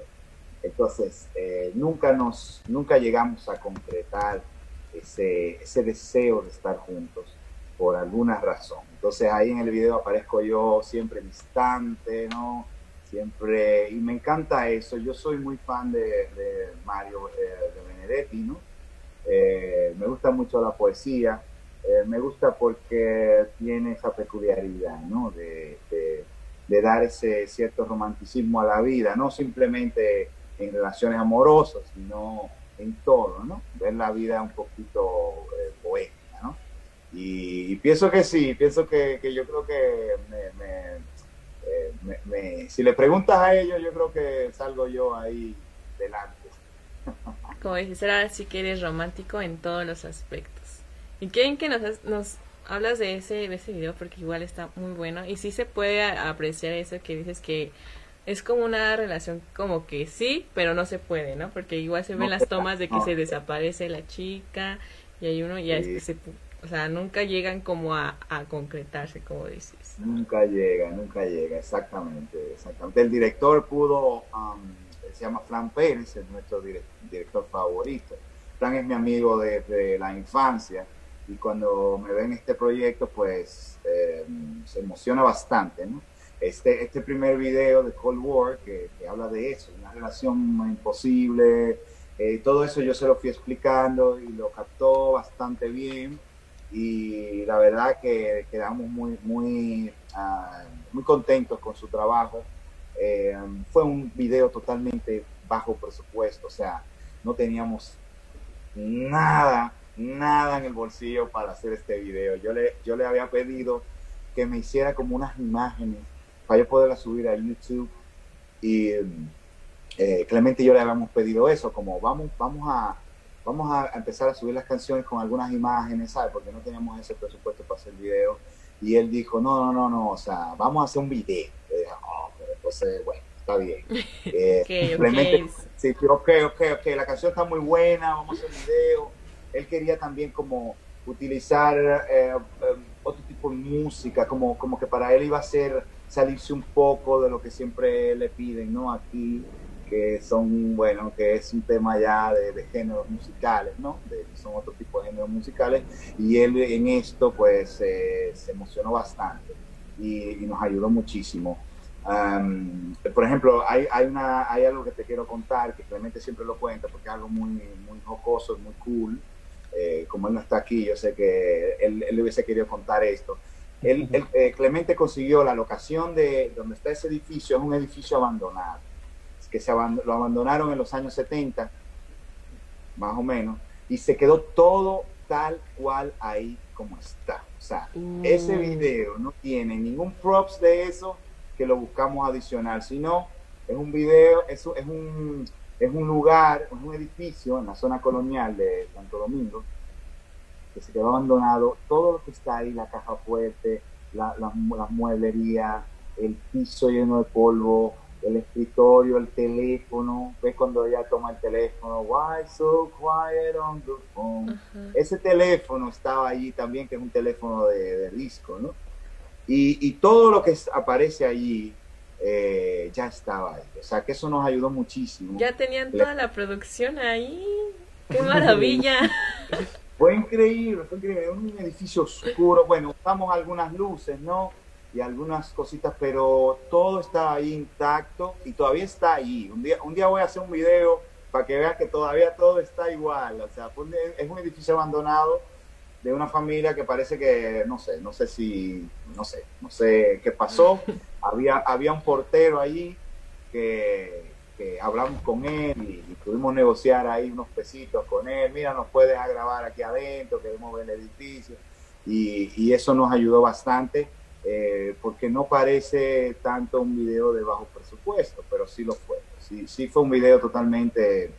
Entonces, eh, nunca, nos, nunca llegamos a concretar ese, ese deseo de estar juntos por alguna razón. Entonces ahí en el video aparezco yo siempre distante, ¿no? Siempre, y me encanta eso. Yo soy muy fan de, de Mario eh, de Benedetti, ¿no? Eh, me gusta mucho la poesía, me gusta porque tiene esa peculiaridad, ¿no? De, de, de, dar ese cierto romanticismo a la vida, no simplemente en relaciones amorosas, sino en todo, ¿no? Ver la vida un poquito eh, poética, ¿no? Y, pienso que sí, pienso que, que yo creo que me, me, eh, me, me, si le preguntas a ellos, yo creo que salgo yo ahí delante. Como dices, ahora sí que eres romántico en todos los aspectos. Y qué bien que nos, nos hablas de ese, de ese video porque igual está muy bueno y sí se puede apreciar eso que dices que es como una relación como que sí, pero no se puede, ¿no? Porque igual se ven las tomas de que se desaparece la chica y hay uno ya sí. es que se o sea, nunca llegan como a, a, concretarse, como dices. Nunca llega, nunca llega, exactamente, exactamente. El director pudo, um, se llama Fran Pérez, es nuestro director favorito. Fran es mi amigo desde la infancia y cuando me ven este proyecto, pues eh, se emociona bastante, ¿no? Este, este primer video de Cold War que, habla de eso, una relación imposible, eh, todo eso yo se lo fui explicando y lo captó bastante bien y la verdad que quedamos muy, muy, uh, muy contentos con su trabajo. Eh, fue un video totalmente bajo presupuesto, o sea, no teníamos nada, nada en el bolsillo para hacer este video. Yo le, yo le había pedido que me hiciera como unas imágenes para yo poderlas subir a YouTube y eh, Clemente y yo le habíamos pedido eso, como vamos, vamos a vamos a empezar a subir las canciones con algunas imágenes, ¿sabes? Porque no teníamos ese presupuesto para hacer video. Y él dijo, no, no, no, no, o sea, vamos a hacer un video. Y dije, oh, pero entonces, bueno, está bien. Eh, okay, simplemente, okay. sí, ok, ok, ok, la canción está muy buena, vamos a hacer un video. Él quería también como utilizar eh, um, otro tipo de música, como, como que para él iba a ser salirse un poco de lo que siempre le piden, ¿no? Aquí que son, bueno, que es un tema ya de, de géneros musicales, ¿no? De, son otro tipo de géneros musicales, y él en esto, pues, eh, se emocionó bastante y, y, nos ayudó muchísimo. Um, por ejemplo, hay, hay, una, hay algo que te quiero contar, que Clemente siempre lo cuenta, porque es algo muy, muy jocoso, muy cool. Eh, como él no está aquí, yo sé que él, él hubiese querido contar esto. Él, él, eh, Clemente consiguió la locación de donde está ese edificio, es un edificio abandonado que se aband lo abandonaron en los años 70, más o menos, y se quedó todo tal cual ahí como está. O sea, mm. ese video no tiene ningún props de eso que lo buscamos adicional, sino es un video, eso es un, es un lugar, es un edificio en la zona colonial de Santo Domingo, que se quedó abandonado, todo lo que está ahí, la caja fuerte, la, la, la mueblería, el piso lleno de polvo, el escritorio, el teléfono, ves cuando ella toma el teléfono, why so quiet on the phone. Uh -huh. Ese teléfono estaba allí también, que es un teléfono de, de disco, ¿no? Y, y, todo lo que aparece allí eh, ya estaba ahí. O sea, que eso nos ayudó muchísimo. Ya tenían toda la producción ahí. ¡Qué maravilla! fue increíble, fue increíble. Un edificio oscuro. Bueno, usamos algunas luces, ¿no? y algunas cositas, pero todo está ahí intacto y todavía está ahí. Un día, un día voy a hacer un video para que vean que todavía todo está igual. O sea, es un edificio abandonado de una familia que parece que, no sé, no sé si, no sé, no sé qué pasó. había, había un portero allí que, que hablamos con él y, y, pudimos negociar ahí unos pesitos con él. Mira, nos puedes grabar aquí adentro, queremos ver el edificio. Y, y eso nos ayudó bastante eh, porque no parece tanto un video de bajo presupuesto, pero sí lo fue. Sí, sí fue un video totalmente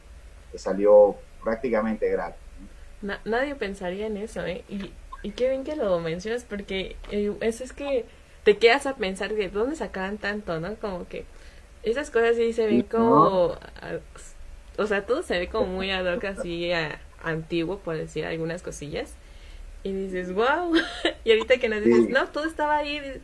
que salió prácticamente gratis. Na nadie pensaría en eso, ¿eh? Y, y qué bien que lo mencionas, porque eh, eso es que te quedas a pensar de dónde sacaban tanto, ¿no? Como que esas cosas sí se ven como... O sea, todo se ve como muy ad hoc, así a, antiguo, por decir algunas cosillas y dices, wow. y ahorita que nos dices, sí. no, todo estaba ahí.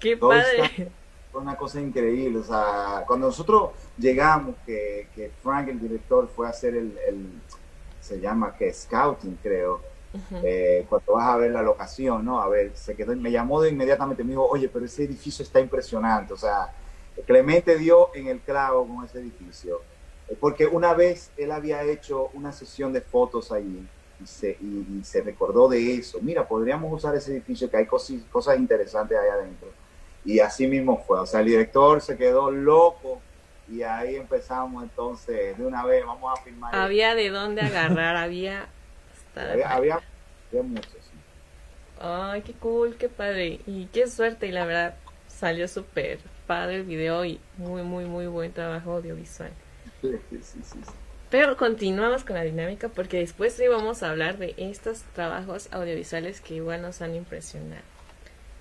Qué todo padre. Una cosa increíble. O sea, cuando nosotros llegamos, que, que Frank, el director, fue a hacer el, el se llama que scouting, creo. eh, cuando vas a ver la locación, ¿no? A ver, se quedó, me llamó de inmediatamente, me dijo, oye, pero ese edificio está impresionante. O sea, Clemente dio en el clavo con ese edificio. Eh, Porque una vez él había hecho una sesión de fotos allí y se, y, y se recordó de eso. Mira, podríamos usar ese edificio que hay cosi- cosas interesantes ahí adentro. Y así mismo fue. O sea, el director se quedó loco y ahí empezamos entonces de una vez, vamos a filmar. esto. Había de dónde agarrar, había... había, había, había mucho, sí. Ay, qué cool, qué padre. Y qué suerte, y la verdad salió súper padre el video y muy, muy, muy buen trabajo audiovisual. Sí, sí, sí, sí, sí. Pero continuamos con la dinámica porque después sí vamos a hablar de estos trabajos audiovisuales que igual nos han impresionado.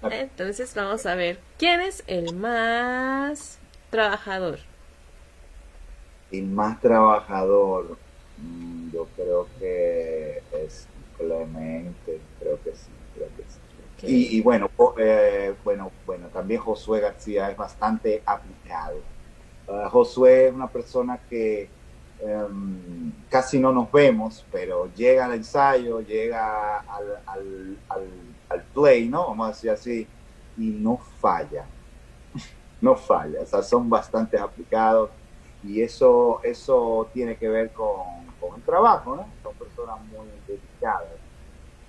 Ok. Entonces vamos a ver quién es el más trabajador. El más trabajador, mm, yo creo que es Clemente, creo que sí, Y, bueno, eh, bueno, bueno, también Josué García es bastante aplicado. Ah, Josué es una persona que em, casi no nos vemos, pero llega al ensayo, llega al, al, al, al play, ¿no? Vamos a decir así, y no falla. no falla, o sea, son bastante aplicados y eso, eso tiene que ver con, con el trabajo, ¿no? Son personas muy dedicadas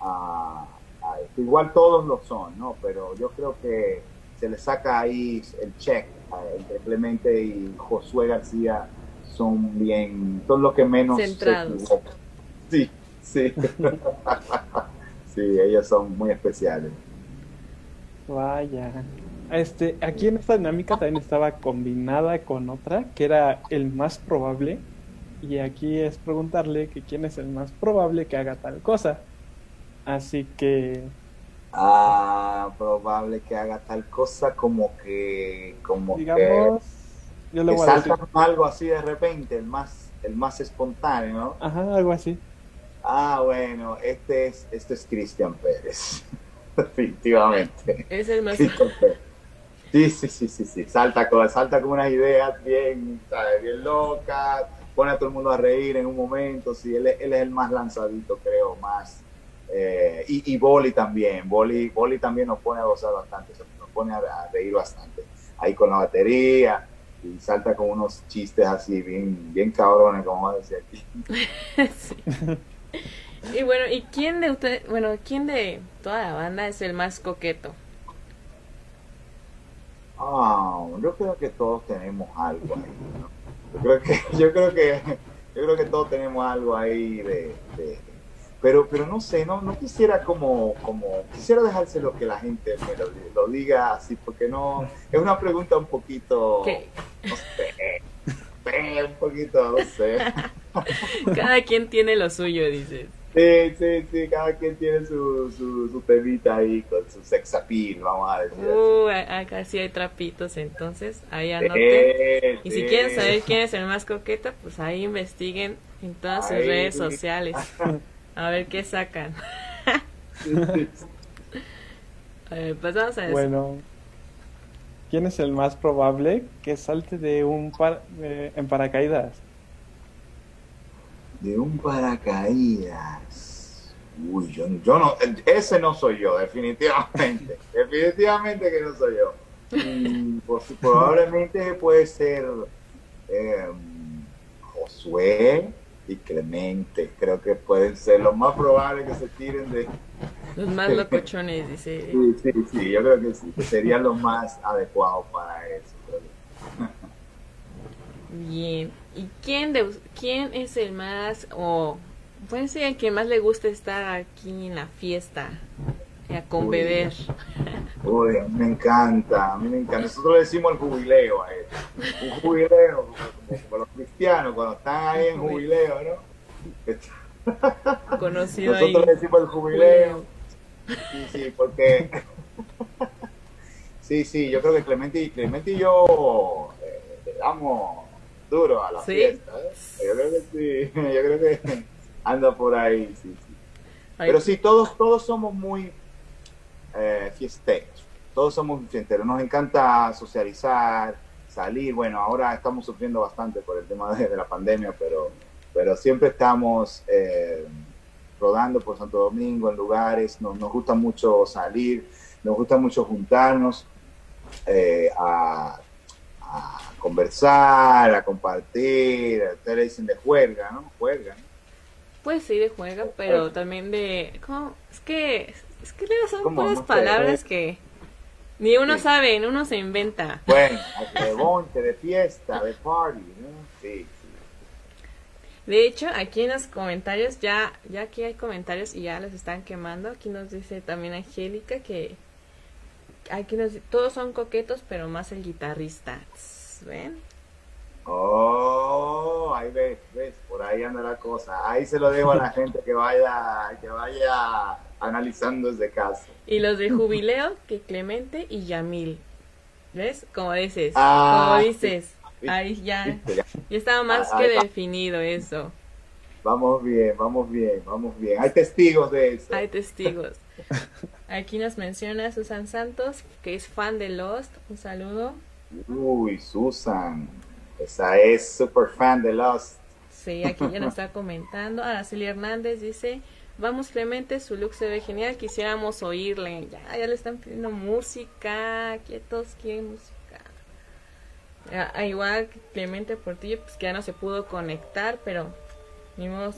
a, a esto. Igual todos lo son, ¿no? Pero yo creo que se le saca ahí el check entre Clemente y Josué García son bien, son los que menos se Centrados. Sí, sí. sí, ellos son muy especiales. Vaya. Este, aquí en esta dinámica también estaba combinada con otra, que era el más probable. Y aquí es preguntarle que quién es el más probable que haga tal cosa. Así que, Ah, probable que haga tal cosa como que, como que digamos, yo le que voy a decir, salta con algo así de repente, el más, el más espontáneo, ¿no? ajá, algo así. Ah, bueno, este es, este es Cristian Pérez, definitivamente. Es el más... Sí, sí, sí, sí, sí, salta con, salta con unas ideas bien, ¿sabes? bien locas, pone a todo el mundo a reír en un momento, sí, él, es- él es el más lanzadito, creo, más. Eh, y, y Boli también, Boli, Boli también nos pone a gozar bastante, nos pone a, a reír bastante, ahí con la batería, y salta con unos chistes así, bien, bien cabrones, como va a decir aquí. Sí. Y bueno, ¿y quién de ustedes, bueno, quién de toda la banda es el más coqueto? Ah, yo creo que todos tenemos algo ahí. ¿no? Yo creo que, yo creo que, yo creo que todos tenemos algo ahí de, de- pero, pero no sé, no, no quisiera como, como, quisiera dejárselo que la gente me lo, lo diga así, porque no, es una pregunta un poquito, Que no sé, eh, un poquito, no sé. cada quien tiene lo suyo, dices. Sí, sí, sí, cada quien tiene su, su, su temita ahí con su sex appeal, vamos a decir. así. Uh, a- acá sí hay trapitos, entonces ahí anoten. Eh, Y si sí. quieren saber quién es el más coqueto, pues ahí investiguen en todas sus Ahí. redes sociales. A ver qué sacan. A ver, pues vamos a decir. Bueno, ¿quién es el más probable que salte de un par eh, en paracaídas? De un paracaídas. Uy, yo, yo no, ese no soy yo, definitivamente. definitivamente que no soy yo. Mm, pues, probablemente puede ser eh, Josué y Clemente. Creo que pueden ser los más probables que se tiren de. Los más locochones, dice. Sí, sí, sí, yo creo que sí, que serían los más adecuados para eso. Bien. ¿Y quién de quién es el más o puede ser el que más le gusta estar aquí en la fiesta? Eh, con Uy. beber. Uy, a me encanta, a mí me encanta. Nosotros le decimos el jubileo a él. Un jubileo, como, como los cristianos, cuando están ahí en jubileo, ¿no? Conocido ahí. Nosotros le decimos el jubileo. Sí, sí, porque. Sí, sí, yo creo que Clemente y, Clemente y yo eh, le damos duro a la ¿Sí? fiesta. ¿eh? Yo creo que sí, yo creo que anda por ahí, sí, sí. Pero sí, todos, todos somos muy eh, fiesteros. todos somos fiesteros, nos encanta socializar, salir, bueno, ahora estamos sufriendo bastante por el tema de, la pandemia, pero, pero siempre estamos eh, rodando por Santo Domingo en lugares, nos, nos gusta mucho salir, nos gusta mucho juntarnos eh, a, a, conversar, a compartir, ustedes dicen de juerga, ¿no? Juerga, ¿no? Pues sí, de juega, pero también de... ¿cómo? Es que, es que son puras palabras que ni uno sabe, ni uno se inventa. Bueno, de bonte, de fiesta, de party, ¿no? Sí, sí. De hecho, aquí en los comentarios, ya, ya aquí hay comentarios y ya los están quemando. Aquí nos dice también Angélica que aquí nos, todos son coquetos, pero más el guitarrista. ¿Ven? Oh, ahí ves, ves, por ahí anda la cosa. Ahí se lo dejo a la gente que vaya, que vaya analizando desde casa. Y los de jubileo, que Clemente y Yamil. ¿Ves? Como dices, ah, como dices. Ahí ya, ya estaba más ah, que definido eso. Vamos bien, vamos bien, vamos bien. Hay testigos de eso. Hay testigos. Aquí nos menciona Susan Santos, que es fan de Lost. Un saludo. Uy, Susan. Esa es super fan de Lost. Sí, aquí ya nos está comentando. Araceli Hernández dice, vamos Clemente, su look se ve genial, quisiéramos oírle. Ya, ya le están pidiendo música, quietos, quieren música. igual que Clemente Portillo, pues que ya no se pudo conectar, pero ni modo,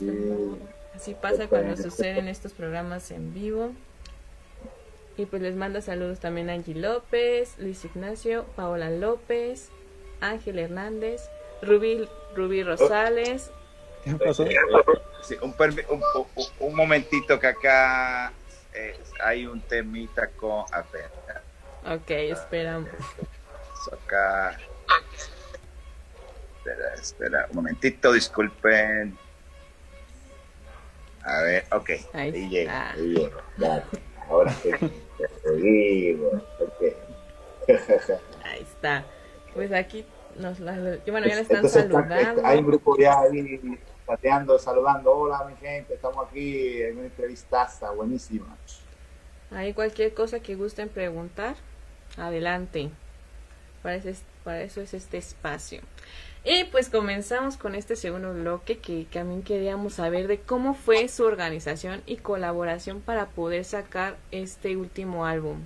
así pasa cuando suceden estos programas en vivo. Y pues les manda saludos también a Angie López, Luis Ignacio, Paola López, Ángel Hernández, Rubí, Rubí Rosales. ¿Qué pasó? un, momentito que acá eh, hay un temita con... A ver. Ok, esperamos. Acá... Espera, espera, un momentito, disculpen. A ver, ok. Ahí, llega, ahí llega. Ahora sí. Te digo. Ahí está. Pues aquí nos la, bueno, ya le están saludando. hay un grupo ya ahí pateando, saludando. Hola, mi gente, estamos aquí en una entrevistaza buenísima. Hay cualquier cosa que gusten preguntar, adelante. Para, para eso es este espacio. Y pues comenzamos con este segundo bloque que también queríamos saber de cómo fue su organización y colaboración para poder sacar este último álbum.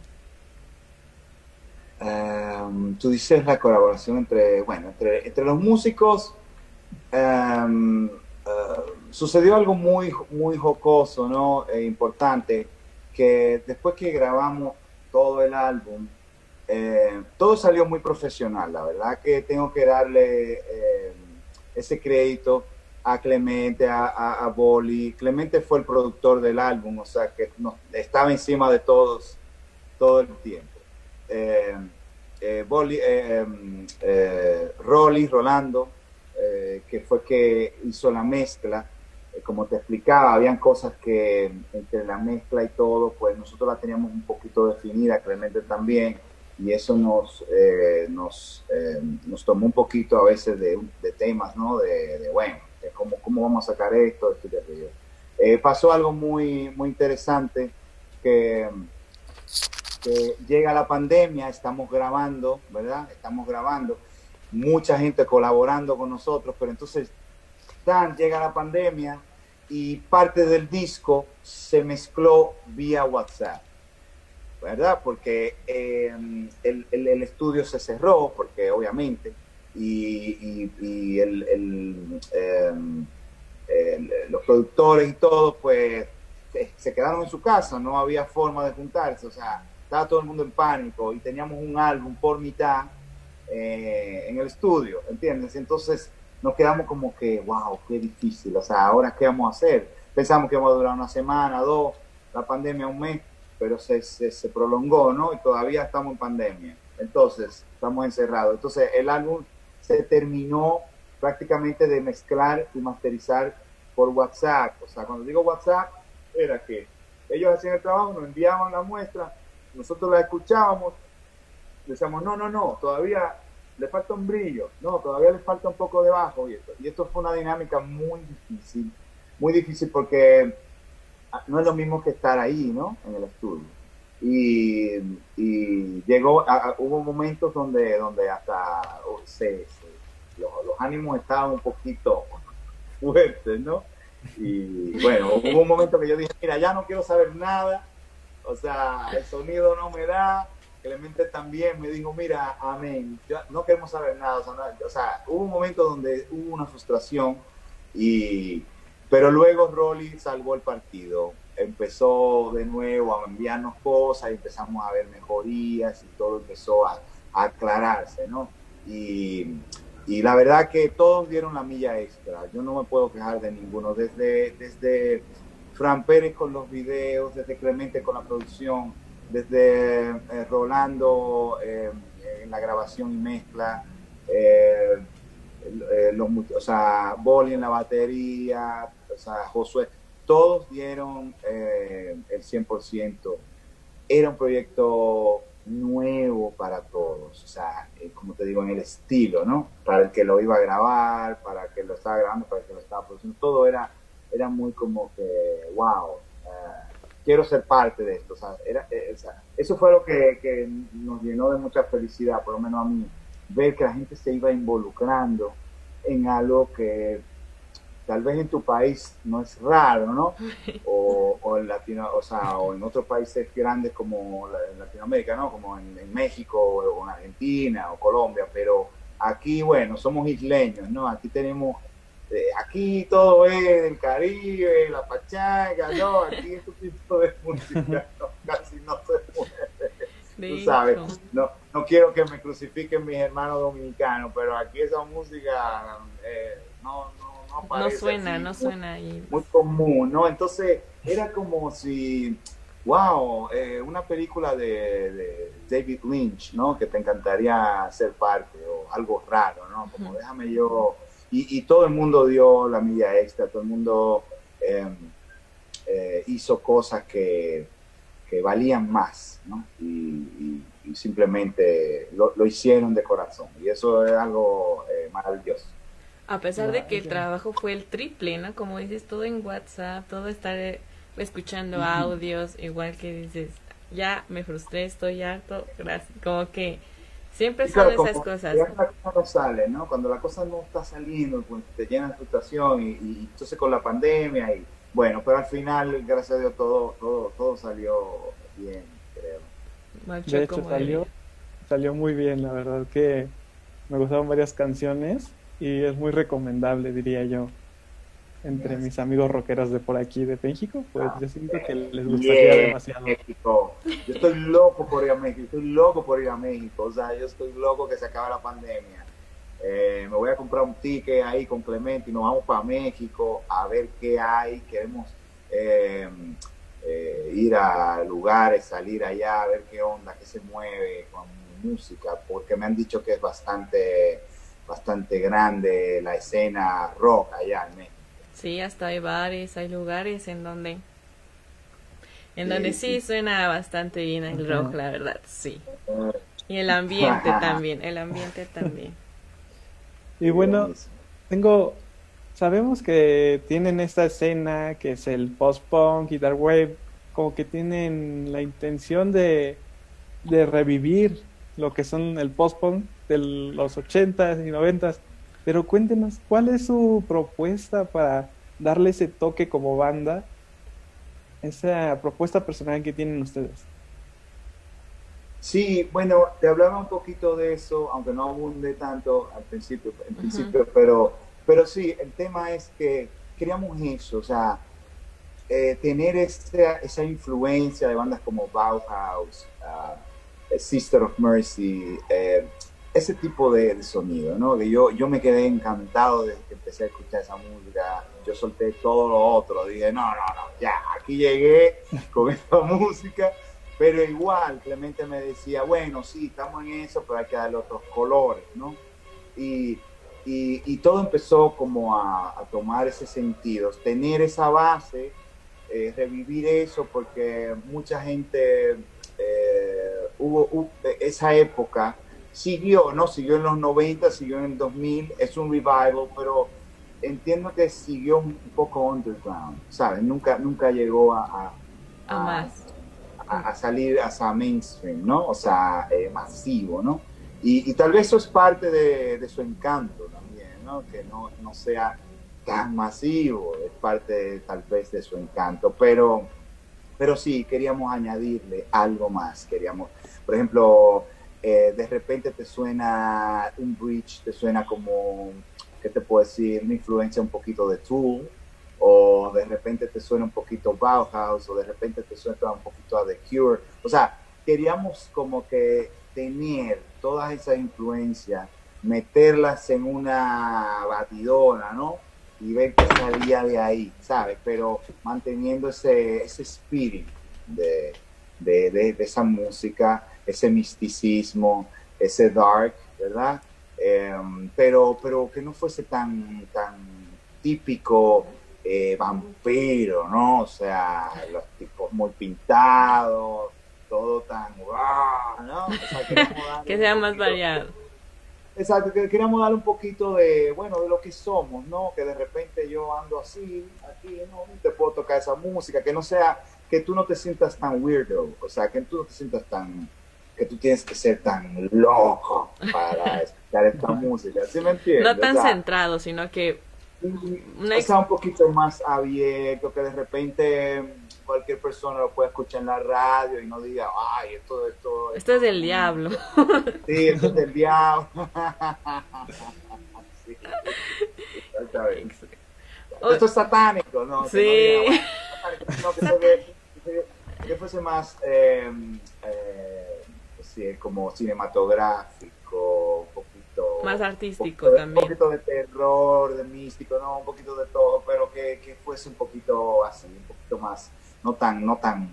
Em, tú dices la colaboración entre, bueno, entre, los músicos. Em, eh, sucedió algo muy, muy jocoso, ¿no? E importante, que después que grabamos todo el álbum, eh, todo salió muy profesional, la verdad que tengo que darle em, ese crédito a Clemente, a, a, a, Boli. Clemente fue el productor del álbum, o sea que estaba encima de todos todo el tiempo eh, eh, eh em, eh, Rolly, Rolando, eh, que fue que hizo la mezcla. como te explicaba, habían cosas que entre la mezcla y todo, pues nosotros la teníamos un poquito definida, Clemente también, y eso nos, nos, nos tomó un poquito a veces de, de temas, ¿no? De, de bueno, cómo, cómo, vamos a sacar esto, esto y aquello. pasó algo muy, muy interesante que llega la pandemia, estamos grabando, ¿verdad? Estamos grabando, mucha gente colaborando con nosotros, pero entonces tan llega la pandemia y parte del disco se mezcló vía WhatsApp, ¿verdad? Porque em, el, el, estudio se cerró, porque obviamente, y, y, el, los productores y todo, pues se quedaron en su casa, no había forma de juntarse, o sea, estaba todo el mundo en pánico y teníamos un álbum por mitad eh, en el estudio, ¿entiendes? Entonces nos quedamos como que, wow, qué difícil, o sea, ahora qué vamos a hacer. Pensamos que íbamos a durar una semana, dos, la pandemia un mes, pero se, se, prolongó, ¿no? Y todavía estamos en pandemia. Entonces, estamos encerrados. Entonces, el álbum se terminó prácticamente de mezclar y masterizar por WhatsApp. O sea, cuando digo WhatsApp, era que ellos hacían el trabajo, nos enviaban la muestra, nosotros la escuchábamos, decíamos, no, no, no, todavía le falta un brillo, no, todavía le falta un poco de bajo y esto. Y esto fue una dinámica muy difícil, muy difícil porque ah, no es lo mismo que estar ahí, ¿no? En el estudio. Y, y llegó, a- a- hubo momentos donde, donde hasta oh, se- se- los, los ánimos estaban un poquito fuertes, ¿no? Y bueno, hubo un momento que yo dije, mira, ya no quiero saber nada, o sea, el sonido no me da. Clemente también me dijo, mira, amén, ya no queremos saber nada. O sea, no- o sea, hubo un momento donde hubo una frustración, y, pero luego Rolly salvó el partido. Empezó de nuevo a enviarnos cosas empezamos a ver mejorías y todo empezó a, a aclararse, ¿no? Y, y la verdad que todos dieron la milla extra. Yo no me puedo quejar de ninguno. Desde, desde Fran Pérez con los videos, desde Clemente con la producción, desde eh, Rolando eh, en la grabación y mezcla, eh, los, o sea, Boli en la batería, o sea, Josué, todos dieron el 100%. Era un proyecto nuevo para todos, o sea, como te digo, en el estilo, ¿no? Para el que lo iba a grabar, para el que lo estaba grabando, para el que lo estaba produciendo, todo era, era muy como que, wow, eh, quiero ser parte de esto, o sea, era, eh, o sea, eso fue lo que, que nos llenó de mucha felicidad, por lo menos a mí, ver que la gente se iba involucrando en algo que tal vez en tu país no es raro, ¿no? O, o en Latino, o sea, o en otros países grandes como en Latinoamérica, ¿no? Como en, en México o en Argentina o Colombia, pero aquí, bueno, somos isleños, ¿no? Aquí tenemos, eh, aquí todo es del Caribe, la pachanga, ¿no? Aquí este tipo de música no, casi no se mueve De tú sabes, no, no quiero que me crucifiquen mis hermanos dominicanos, pero aquí esa música eh, no, no, no, suena, así, no muy- suena ahí. Muy común, ¿no? Entonces era como si, wow, eh, una película de, de David Lynch, ¿no? Que te encantaría ser parte, o algo raro, ¿no? Como déjame yo, y, y todo el mundo dio la milla extra, todo el mundo eh, eh, hizo cosas que, que valían más, ¿no? Y, y- y simplemente lo, lo hicieron de corazón. Y eso es algo eh, maravilloso. A pesar de que el trabajo fue el triple, ¿no? Como dices, todo en WhatsApp, todo estar eh, escuchando audios, igual que dices, ya me frustré, estoy harto, gracias. Como que siempre Y son claro, esas cosas. ya la cosa no sale, ¿no? Cuando la cosa no está saliendo, pues te llena de frustración y, y entonces con la pandemia y bueno, pero al final, gracias a Dios, todo, todo, todo salió bien, creo. Marchó De hecho, salió, salió muy bien, la verdad que me gustaron varias canciones y es muy recomendable, diría yo. Entre mis amigos rockeros de por aquí de México, pues Ah, yo siento que les gustaría Bien, demasiado. México. Yo estoy loco por ir a México, estoy loco por ir a México, o sea, yo estoy loco que se acabe la pandemia. Eh, me voy a comprar un ticket ahí con Clemente y nos vamos para México a ver qué hay. Queremos eh, eh, ir a lugares, salir allá, a ver qué onda, qué se mueve con música, porque me han dicho que es bastante, bastante grande la escena rock allá en México. Sí, hasta hay bares, hay lugares en donde en Sí, donde sí, sí. suena bastante bien el rock, la verdad, sí. Y el ambiente también, el ambiente también. Y bueno, tengo, sabemos que tienen esta escena que es el post-punk y dark wave, como que tienen la intención de, de revivir lo que son el post-punk de los 80s y 90s. Pero cuéntenos, ¿cuál es su propuesta para darle ese toque como banda? Esa propuesta personal que tienen ustedes. Sí, bueno, te hablaba un poquito de eso, aunque no abunde tanto al principio, en principio, pero, pero sí, el tema es que queríamos eso, o sea, eh, tener esa, esa influencia de bandas como Bauhaus, ah, Sister of Mercy, eh, ese tipo de, sonido, ¿no? Que yo, yo me quedé encantado desde que empecé a escuchar esa música, yo solté todo lo otro, dije, no, no, no, ya, aquí llegué con esta música, pero igual Clemente me decía, bueno, sí, estamos en eso, pero hay que darle otros colores, ¿no? Y, y, todo empezó como a, tomar ese sentido, tener esa base, eh, revivir eso, porque mucha gente, eh, hubo, esa época, siguió, ¿no? Siguió en los 90, siguió en el 2000, es un revival, pero entiendo que siguió un poco underground, ¿sabes? Nunca, nunca llegó a, a, A más. a, a salir mainstream, ¿no? O sea, eh, masivo, ¿no? Y, y tal vez eso es parte de, de su encanto también, ¿no? Que no, no sea tan masivo, es parte tal vez de su encanto, pero, pero sí, queríamos añadirle algo más, queríamos, por ejemplo, eh, de repente te suena un bridge, te suena como, ¿qué te puedo decir? Una influencia un poquito de Tool, o de repente te suena un poquito Bauhaus, o de repente te suena un poquito a The Cure, o sea, queríamos como que tener todas esas influencias, meterlas en una batidora, ¿no? y ver qué salía de ahí, ¿sabes? Pero manteniendo ese, ese espíritu de, de, de, de esa música, ese misticismo, ese dark, ¿verdad? Eh, pero, pero que no fuese tan, tan típico eh, vampiro, ¿no? O sea, los tipos muy pintados, todo tan... ¡guau! ¿no? O sea, que, sea más variado. Exacto, que queríamos darle un poquito de, bueno, de lo que somos, ¿no? Que de repente yo ando así, aquí, ¿no? Te puedo tocar esa música, que no sea, que tú no te sientas tan weirdo, o sea, que tú no te sientas tan, que tú tienes que ser tan loco para escuchar esta música, ¿sí me entiendes? No tan o sea, centrado, sino que... Una... O sea, un poquito más abierto, que de repente cualquier persona lo puede escuchar en la radio y no diga, ay, esto, esto. Esto es del diablo. Sí, esto es del diablo. sí, esto es satánico, ¿no? Sí. Que, no, diga, bueno, no, que, se ve, que, que, fuese más, eh, eh, sí, como cinematográfico, un poquito. Más artístico un poquito, también. Un poquito de terror, de místico, ¿no? Un poquito de todo, pero que, que fuese un poquito así, un poquito más no tan, no tan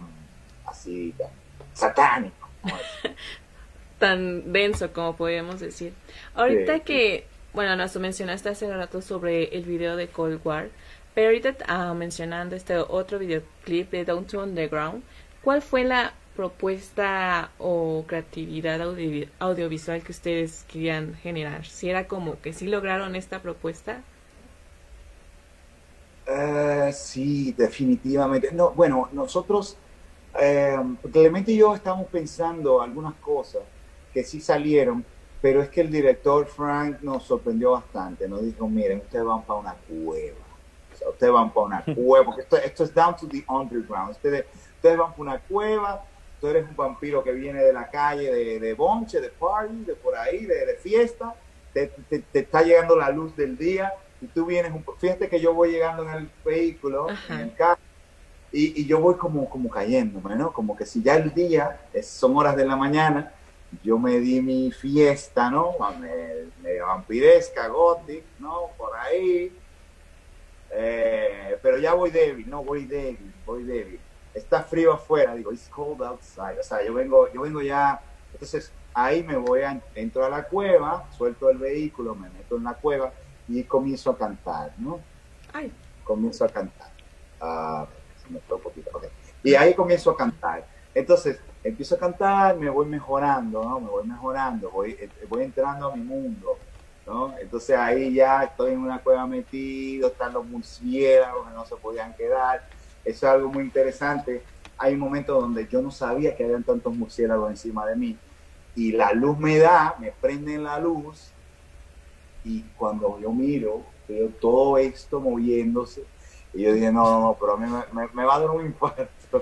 así, tan satánico. tan denso como podríamos decir. Ahorita Sí, que, bueno, nos mencionaste hace rato sobre el video de Cold War, pero ahorita ah, mencionando este otro videoclip de Down to Underground, ¿cuál fue la propuesta o creatividad audio- audiovisual que ustedes querían generar? Si era como que sí lograron esta propuesta. Eh, sí, definitivamente. No, bueno, nosotros, eh, Clemente y yo estamos pensando algunas cosas que sí salieron, pero es que el director Frank nos sorprendió bastante. Nos dijo, miren, ustedes van para una cueva. O sea, ustedes van para una cueva, porque esto, esto es down to the underground. Ustedes, ustedes van para una cueva, tú eres un vampiro que viene de la calle, de, de bonche, de party, de por ahí, de, de fiesta, te, te, te está llegando la luz del día y tú vienes, un, fíjate que yo voy llegando en el vehículo, Ajá. en el carro, y, y yo voy como, como cayéndome, ¿no? Como que si ya el día, es, son horas de la mañana, yo me di mi fiesta, ¿no? Me, me vampiresca, gothic, ¿no? Por ahí. Eh, pero ya voy débil, no, voy débil, voy débil. Está frío afuera, digo, it's cold outside. O sea, yo vengo, yo vengo ya, entonces ahí me voy, a, entro a la cueva, suelto el vehículo, me meto en la cueva y comienzo a cantar, ¿no? Ay. Comienzo a cantar. Uh, se me fue un poquito, okay. Y ahí comienzo a cantar. Entonces, empiezo a cantar, me voy mejorando, ¿no? Me voy mejorando, voy, eh, voy entrando a mi mundo, ¿no? Entonces ahí ya estoy en una cueva metido, están los murciélagos que no se podían quedar. Eso es algo muy interesante. Hay un momento donde yo no sabía que habían tantos murciélagos encima de mí. Y la luz me da, me prenden la luz y cuando yo miro, veo todo esto moviéndose, y yo dije, no, no, no, pero a mí me, me, va a dar un infarto.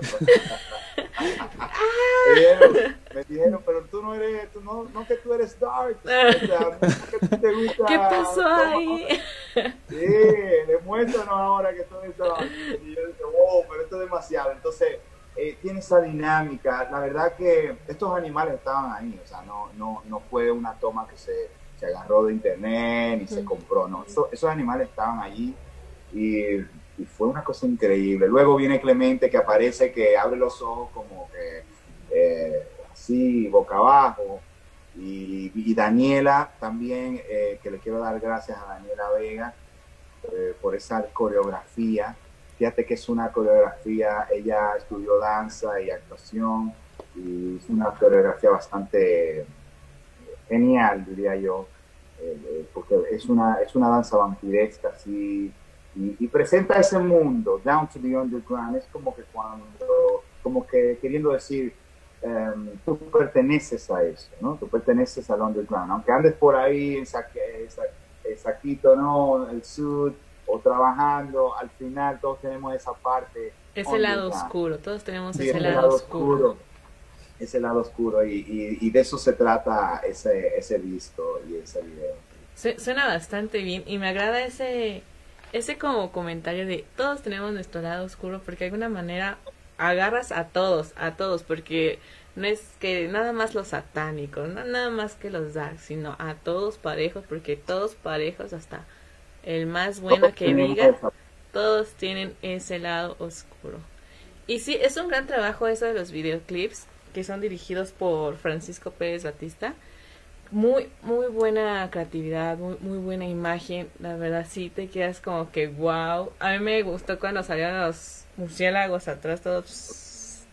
me, dijeron, me, dijeron, pero tú no eres, tú no, no que tú eres dark, o sea, no que tú te gusta. ¿Qué pasó ahí? Sí, demuéstranos ahora que tú eres dark. Y yo dije, wow, pero esto es demasiado. Entonces, eh, tiene esa dinámica. La verdad que estos animales estaban ahí, o sea, no, no, no fue una toma que se se agarró de internet ni se compró, no, Eso, esos animales estaban allí y, y, fue una cosa increíble. Luego viene Clemente que aparece, que abre los ojos como que eh, así, boca abajo, y, Daniela también, eh, que le quiero dar gracias a Daniela Vega eh, por esa coreografía. Fíjate que es una coreografía, ella estudió danza y actuación y es una coreografía bastante genial, diría yo, porque es una, es una danza vampiresca así, y, y, presenta ese mundo, Down to the Underground, es como que cuando, como que queriendo decir, em, tú perteneces a eso, ¿no? Tú perteneces al underground, aunque andes por ahí en saque, sa- eh, saquito, ¿no? El sud o trabajando, al final todos tenemos esa parte. Ese lado oscuro, todos tenemos Sí, ese lado oscuro. Ese lado oscuro y, y- y de eso se trata ese, ese disco y ese video. Su- Suena bastante bien y me agrada ese ese como comentario de todos tenemos nuestro lado oscuro porque de alguna manera agarras a todos, a todos, porque no es que nada más los satánicos, no nada más que los dark, sino a todos parejos, porque todos parejos hasta el más bueno que diga, todos tienen ese lado oscuro. Y sí, es un gran trabajo eso de los videoclips que son dirigidos por Francisco Pérez Batista. Muy, muy buena creatividad, muy, muy buena imagen. La verdad, sí te quedas como que wow. A mí me gustó cuando salieron los murciélagos atrás, todos.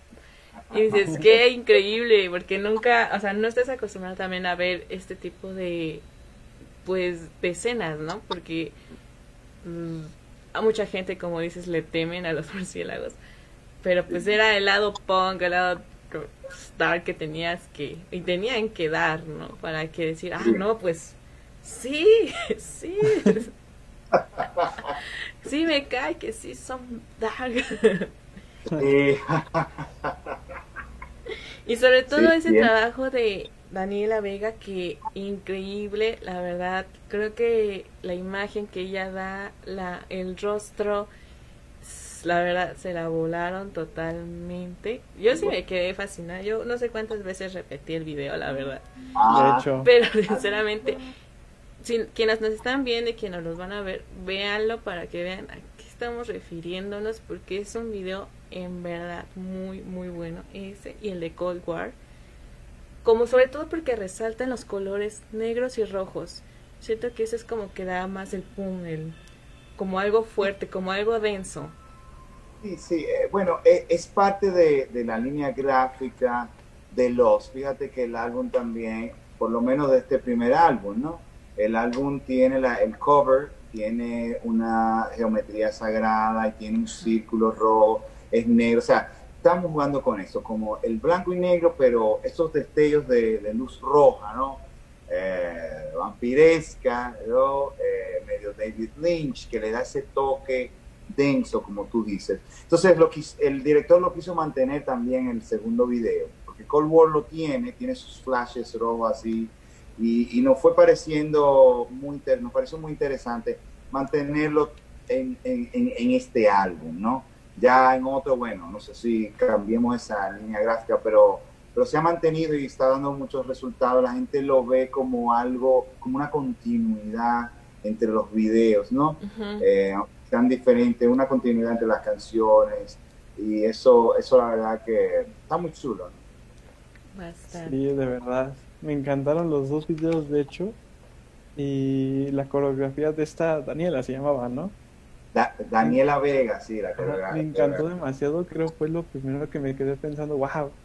Y dices, qué increíble, porque nunca, o sea, no estás acostumbrado también a ver este tipo de, pues, de escenas, ¿no? Porque mm, a mucha gente, como dices, le temen a los murciélagos. Pero pues era el lado punk, el lado dark que tenías que, y tenían que dar, ¿no? Para que decir, ah, no, pues, sí, sí. Sí, me cae que sí son dark. Eh, Y sobre todo Sí, ese bien. trabajo de Daniela Vega, que increíble, la verdad, creo que la imagen que ella da, la, el rostro, la verdad, se la volaron totalmente. Yo sí me quedé fascinada, yo no sé cuántas veces repetí el video, la verdad. ah, De hecho, Pero sinceramente, si, quienes nos están viendo y quienes nos van a ver, véanlo para que vean a qué estamos refiriéndonos, porque es un video en verdad muy, muy bueno. Ese y el de Cold War. Como sobre todo porque resaltan los colores negros y rojos. Siento que ese es como que da más el pum, el, como algo fuerte, como algo denso. Sí, sí, eh, bueno, eh, es parte de, de la línea gráfica de los. Fíjate que el álbum también, por lo menos de este primer álbum, ¿no? El álbum tiene la, el cover, tiene una geometría sagrada y tiene un círculo rojo, es negro, o sea, estamos jugando con eso, como el blanco y negro, pero esos destellos de, de luz roja, ¿no? Eh, vampiresca, ¿no? Eh, medio David Lynch, que le da ese toque denso, como tú dices. Entonces, lo quis- el director lo quiso mantener también en el segundo video, porque Cold War lo tiene, tiene sus flashes rojos así, y, y nos fue pareciendo muy, nos pareció muy interesante mantenerlo en, en- en- este álbum, ¿no? Ya en otro, bueno, no sé si cambiemos esa línea gráfica, pero, pero se ha mantenido y está dando muchos resultados. La gente lo ve como algo, como una continuidad entre los videos, ¿no? Ujú. eh, tan diferente, una continuidad entre las canciones y eso, eso la verdad que está muy chulo. ¿no? Bastante. sí, de verdad. Me encantaron los dos videos, de hecho. Y la coreografía de esta Daniela se llamaba, ¿no? Da- Daniela Vega, sí, la coreografía. Me encantó demasiado, creo fue lo primero que me quedé pensando, wow,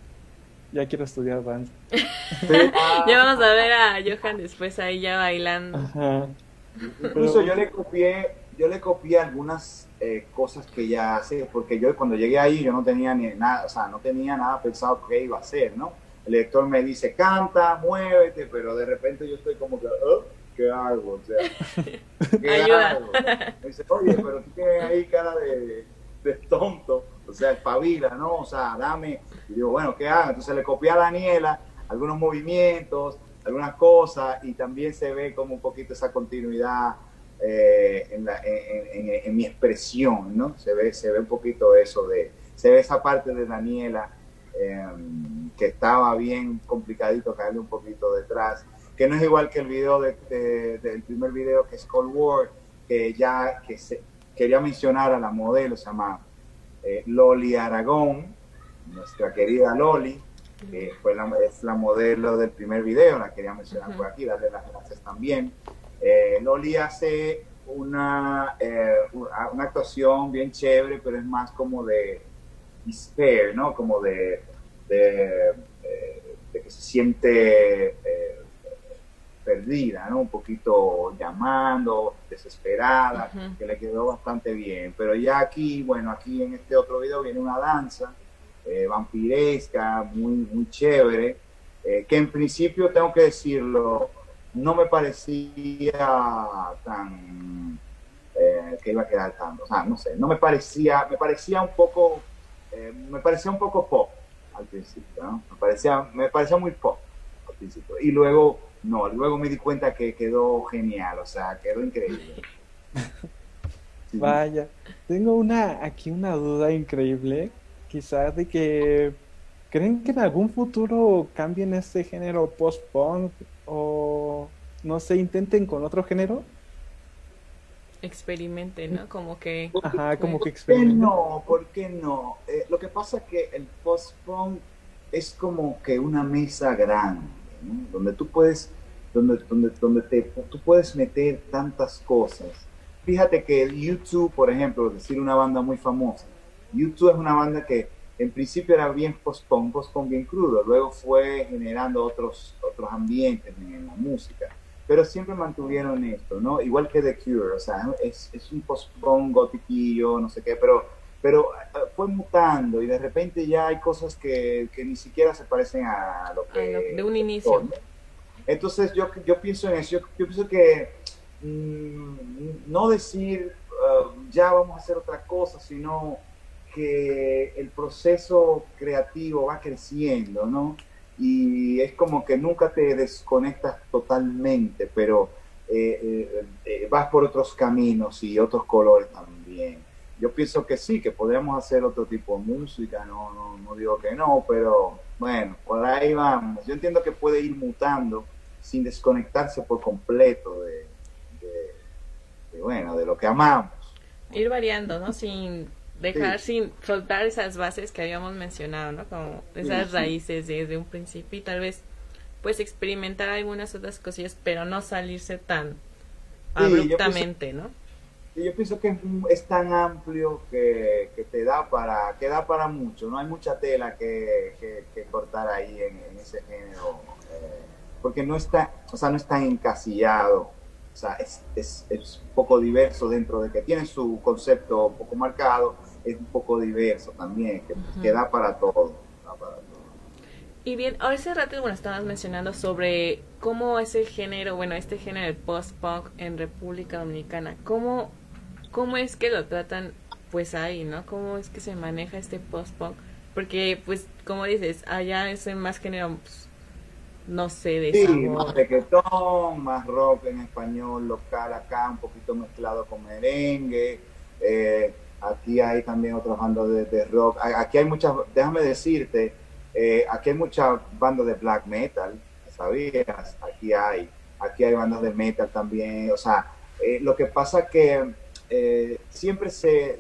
ya quiero estudiar danza. Sí, Ya vamos a ver a Johan después ahí ya bailando. Ajá. Incluso yo le copié, yo le copié algunas eh, cosas que ella hace, porque yo cuando llegué ahí yo no tenía ni nada, o sea, no tenía nada pensado que iba a hacer, ¿no? El lector me dice, canta, muévete, pero de repente yo estoy como que, "Oh, ¿qué hago? O sea, ¿qué Ayuda. hago? Me dice, oye, pero tú tienes ahí cara de, de tonto, o sea, espabila, ¿no? O sea, dame. Y digo, bueno, ¿qué hago? Entonces le copié a Daniela algunos movimientos, algunas cosas, y también se ve como un poquito esa continuidad eh, en, la- en- en- en mi expresión, ¿no? Se ve, se ve un poquito eso de, se ve esa parte de Daniela eh, que estaba bien complicadito caerle un poquito detrás, que no es igual que el video de- de- del primer video que es Cold War, que ya que se, quería mencionar a la modelo, se llama eh, Loli Aragón, nuestra querida Loli, que fue la, es la modelo del primer video, la quería mencionar por aquí, darle las gracias también. Eh, Loli hace una, eh, una una actuación bien chévere, pero es más como de despair, ¿no? Como de, de, eh, de que se siente eh, perdida, ¿no? Un poquito llamando, desesperada, que le quedó bastante bien. Pero ya aquí, bueno, aquí en este otro video viene una danza eh, vampiresca, muy, muy chévere, que en principio, tengo que decirlo, no me parecía tan... eh, que iba a quedar tanto, o sea, no sé, no me parecía, me parecía un poco, eh, me parecía un poco pop al principio. Me parecía, me parecía muy pop al principio. Y luego, no, luego me di cuenta que quedó genial, o sea, quedó increíble. Vaya, tengo una aquí una duda increíble, quizás de que ¿creen que en algún futuro cambien este género post-punk o no sé, intenten con otro género? Experimente, ¿no? Como que... Ajá, como que ¿Por qué experimenten. no? ¿Por qué no? Eh, lo que pasa es que el post-punk es como que una mesa grande, ¿no? Donde tú puedes, donde, donde, donde te, tú puedes meter tantas cosas. Fíjate que el YouTube, por ejemplo, decir una banda muy famosa, YouTube es una banda que en principio era bien post-punk, post-punk bien crudo, luego fue generando otros, otros ambientes en la música, pero siempre mantuvieron esto, ¿no? Igual que The Cure, o sea, es, es un post-punk gotiquillo, no sé qué, pero, pero eh, fue mutando y de repente ya hay cosas que, que ni siquiera se parecen a lo que... A lo- de un inicio. Entonces yo, yo pienso en eso, yo, yo pienso que mm, no decir uh, ya vamos a hacer otra cosa, sino que el proceso creativo va creciendo, ¿no? Y es como que nunca te desconectas totalmente, pero eh, eh, eh, vas por otros caminos y otros colores también. Yo pienso que sí, que podríamos hacer otro tipo de música, no, no, no digo que no, pero bueno, por ahí vamos. Yo entiendo que puede ir mutando sin desconectarse por completo de, bueno, de lo que amamos. Ir variando, ¿no? Sin dejar, Sí. sin soltar esas bases que habíamos mencionado, ¿no? Como esas raíces desde un principio y tal vez pues experimentar algunas otras cosillas, pero no salirse tan yo abruptamente, ¿no? Yo pienso que es, es tan amplio que, que te da para que da para mucho no hay mucha tela que, que- que cortar ahí en, en ese género eh, porque no está o sea no está encasillado o sea es, es, es un poco diverso dentro de que tiene su concepto un poco marcado es un poco diverso también que, que da para todo da para todo. Y bien, hace rato, bueno, estabas mencionando sobre cómo es el género, bueno, este género del post-punk en República Dominicana. ¿Cómo, ¿Cómo es que lo tratan, pues ahí, ¿no? ¿Cómo es que se maneja este post-punk? Porque, pues, como dices, allá es más género, pues, no sé, de Sí, sabor. más reggaetón, más rock en español local acá, un poquito mezclado con merengue. Eh, aquí hay también otras bandas de, rock. Aquí hay muchas, déjame decirte, eh, aquí hay muchas bandas de black metal, ¿sabías? Aquí hay, aquí hay bandas de metal también. O sea, eh, lo que pasa que eh, siempre se,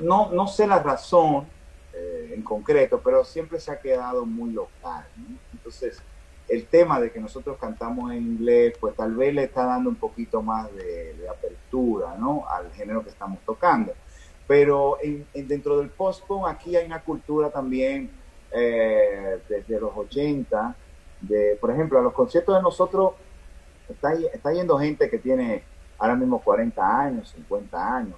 no, no, sé la razón eh, en concreto, pero siempre se ha quedado muy local. Entonces, el tema de que nosotros cantamos en inglés, pues tal vez le está dando un poquito más de, apertura ¿no? al género que estamos tocando. Pero en- en- dentro del post-punk aquí hay una cultura también eh, desde los 80, de, por ejemplo, a los conciertos de nosotros está, yendo gente que tiene ahora mismo 40 años, 50 años,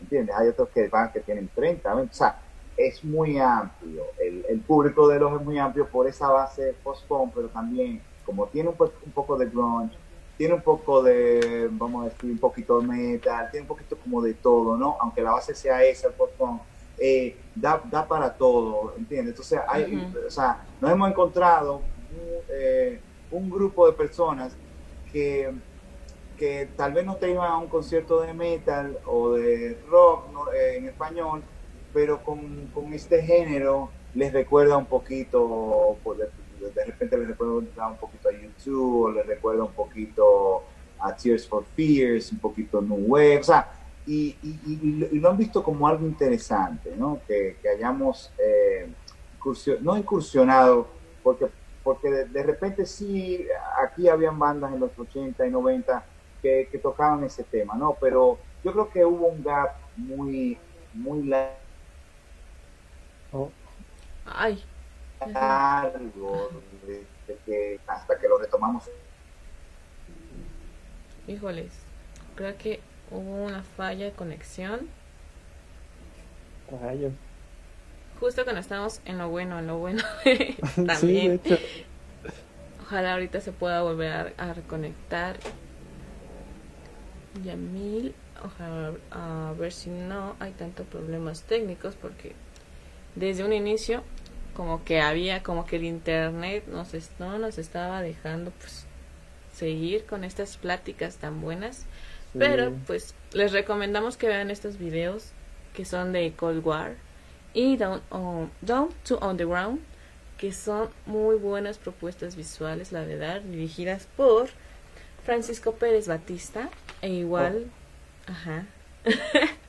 ¿entiendes? Hay otros que van que tienen 30, 20, o sea, es muy amplio, el, el público de los es muy amplio por esa base post-punk, pero también como tiene un, po- un poco de grunge, tiene un poco de, vamos a decir, un poquito de metal, tiene un poquito como de todo, ¿no? Aunque la base sea esa, el post-punk, eh, da, da para todo, ¿entiendes? Entonces, hay, o sea, nos hemos encontrado un, eh, un grupo de personas que, que tal vez no te iban a un concierto de metal o de rock ¿no? Eh, en español, pero con, con este género les recuerda un poquito, pues, de, repente les recuerda un poquito a YouTube, les recuerda un poquito a Tears for Fears, un poquito New Wave, o sea, y, lo han visto como algo interesante, ¿no? Que, hayamos eh, incursion- no incursionado, porque, porque de, repente sí, aquí habían bandas en los 80 y 90 que, que tocaban ese tema, ¿no? Pero yo creo que hubo un gap muy, muy Oh, Ay, de que- hasta que lo retomamos. híjoles, creo que hubo una falla de conexión. rayos. justo cuando estamos en lo bueno, en lo bueno. Sí, de También. hecho. Ojalá ahorita se pueda volver a, a reconectar. Yamil, ojalá a ver si no hay tantos problemas técnicos porque desde un inicio como que había como que el internet nos no nos estaba dejando pues seguir con estas pláticas tan buenas. Sí. pero pues les recomendamos que vean estos videos que son de Cold War y Down, on- Down to Underground, que son muy buenas propuestas visuales, la verdad, dirigidas por Francisco Pérez Batista, e igual, ajá,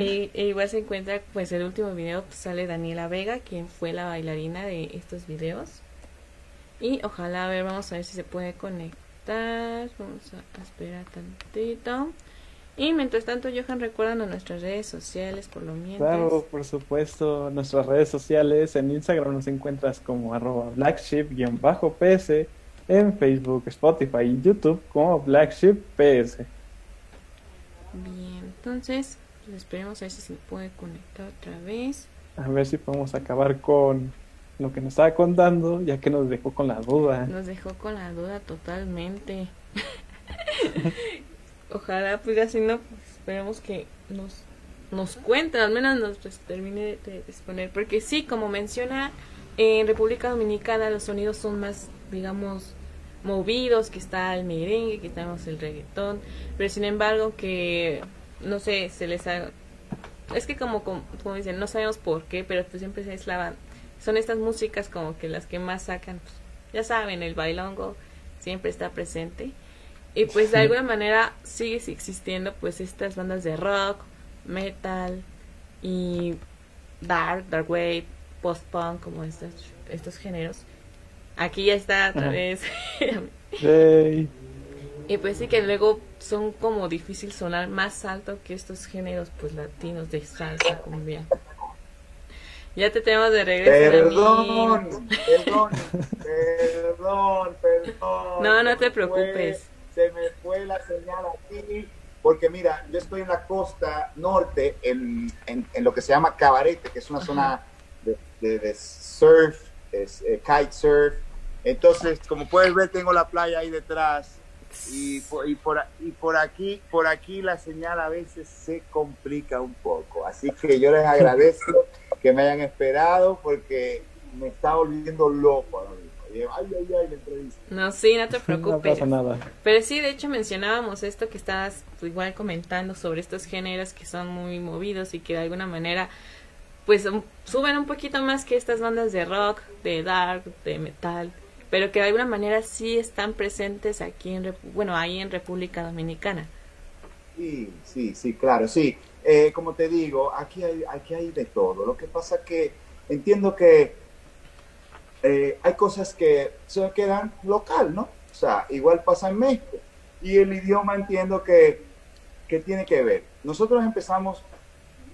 e, e igual se encuentra, pues el último video pues, sale Daniela Vega, quien fue la bailarina de estos videos, y ojalá, a ver, vamos a ver si se puede conectar, vamos a esperar tantito. Y mientras tanto, Johan, recuerdan a nuestras redes sociales por lo mientras. Claro, por supuesto, nuestras redes sociales, en Instagram nos encuentras como arroba blackship-ps, en Facebook, Spotify y YouTube como blackshipps. Bien, entonces, esperemos a ver si se puede conectar otra vez. A ver si podemos acabar con lo que nos estaba contando, ya que nos dejó con la duda. Nos dejó con la duda totalmente. Ojalá, pues ya si no, pues, esperemos que nos, nos cuenten, al menos nos pues, termine de exponer. Porque sí, como menciona, en República Dominicana los sonidos son más, digamos, movidos, que está el merengue, que tenemos el reggaetón. Pero sin embargo, que, no sé, se les haga... Es que como, como, como dicen, no sabemos por qué, pero pues siempre se eslavan. Son estas músicas como que las que más sacan, pues, ya saben, el bailongo siempre está presente. Y pues de alguna manera sigue existiendo pues estas bandas de rock, metal y dark, dark wave, post-punk, como estos, estos géneros. Aquí ya está otra vez. Y pues sí que luego son como difícil sonar más alto que estos géneros pues latinos de salsa, cumbia. Ya te tenemos de regreso. amigo. Perdón, perdón, perdón, perdón. No, no te preocupes. se me fue la señal aquí, porque mira, yo estoy en la costa norte, en, en, en lo que se llama Cabarete, que es una zona de, de- de surf, es, eh, kite surf. Entonces, como puedes ver, tengo la playa ahí detrás. Y por, y, por, y por aquí por aquí la señal a veces se complica un poco. Así que yo les agradezco que me hayan esperado porque me está volviendo loco ahora mismo. Y, Ay, ay, ay, la entrevista. No, sí, no te No preocupes. pasa nada. Pero sí, de hecho mencionábamos esto que estabas igual comentando sobre estos géneros que son muy movidos y que de alguna manera pues um, suben un poquito más que estas bandas de rock, de dark, de metal, pero que de alguna manera sí están presentes aquí en, bueno, ahí en República Dominicana. Sí, sí, sí, claro, sí. Eh, como te digo, aquí hay, aquí hay de todo. Lo que pasa que entiendo que eh, hay cosas que se quedan local, ¿no? O sea, igual pasa en México. Y el idioma entiendo que, que tiene que ver. Nosotros empezamos,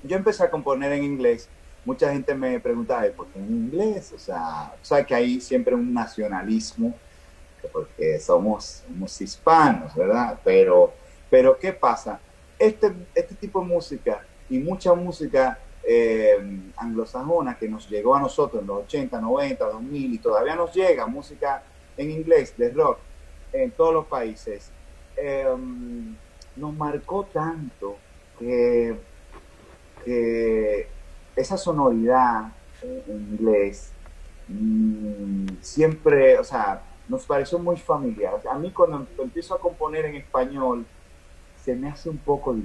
yo empecé a componer en inglés. Mucha gente me preguntaba, "¿Y ¿por qué en inglés? O sea, o sea, que hay siempre un nacionalismo, que porque somos, somos hispanos, ¿verdad? Pero, pero ¿qué pasa? Este, este tipo de música y mucha música eh, anglosajona que nos llegó a nosotros en los 80, 90, 2000 y todavía nos llega música en inglés de rock en todos los países, eh, nos marcó tanto que, que esa sonoridad en inglés mm, siempre, o sea, nos pareció muy familiar. O sea, a mí cuando empiezo a componer en español, se me hace un poco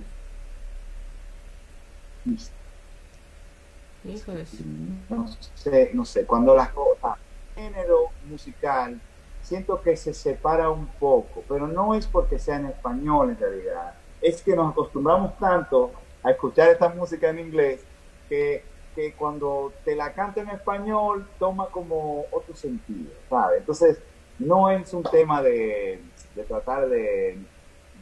difícil. No sé, no sé, cuando las cosas, género musical, siento que se separa un poco, pero no es porque sea en español en realidad, es que nos acostumbramos tanto a escuchar esta música en inglés que, que cuando te la canta en español toma como otro sentido, ¿sabes? Entonces, no es un tema de, de tratar de,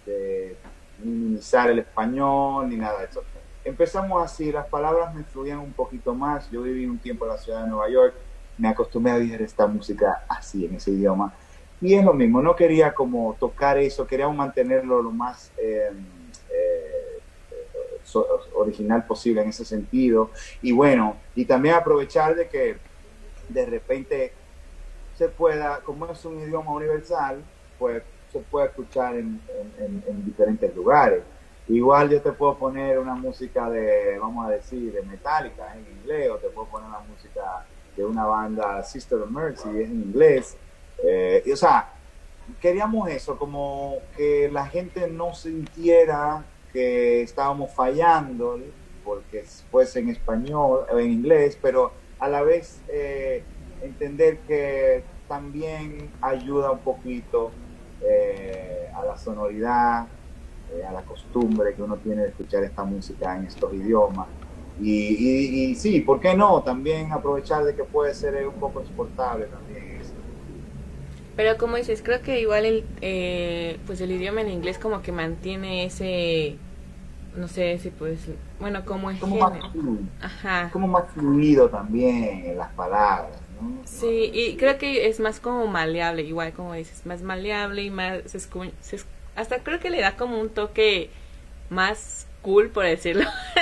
de minimizar el español ni nada de eso empezamos así, las palabras me fluían un poquito más. Yo viví un tiempo en la ciudad de Nueva York, me acostumbré a oír esta música así, en ese idioma. Y es lo mismo, no quería como tocar eso, queríamos mantenerlo lo más eh, eh, so- original posible en ese sentido. Y bueno, y también aprovechar de que de repente se pueda, como es un idioma universal, pues se puede escuchar en, en- en- en diferentes lugares. Igual yo te puedo poner una música de, vamos a decir, de Metallica en inglés, o te puedo poner una música de una banda Sister of Mercy en inglés. Eh, y, o sea, queríamos eso, como que la gente no sintiera que estábamos fallando, porque fuese en español o en inglés, pero a la vez eh, entender que también ayuda un poquito eh, a la sonoridad, eh, a la costumbre que uno tiene de escuchar esta música en estos idiomas. Y, y- sí, ¿por qué no? También aprovechar de que puede ser eh, un poco exportable también. Pero como dices, creo que igual el, eh, pues el idioma en inglés como que mantiene ese, no sé si puedes, bueno, como el Como más, fluido, Ajá. como más fluido también en las palabras, ¿no? Sí, y creo que es más como maleable, igual como dices, más maleable y más, se escu- se es- hasta creo que le da como un toque más cool, por decirlo.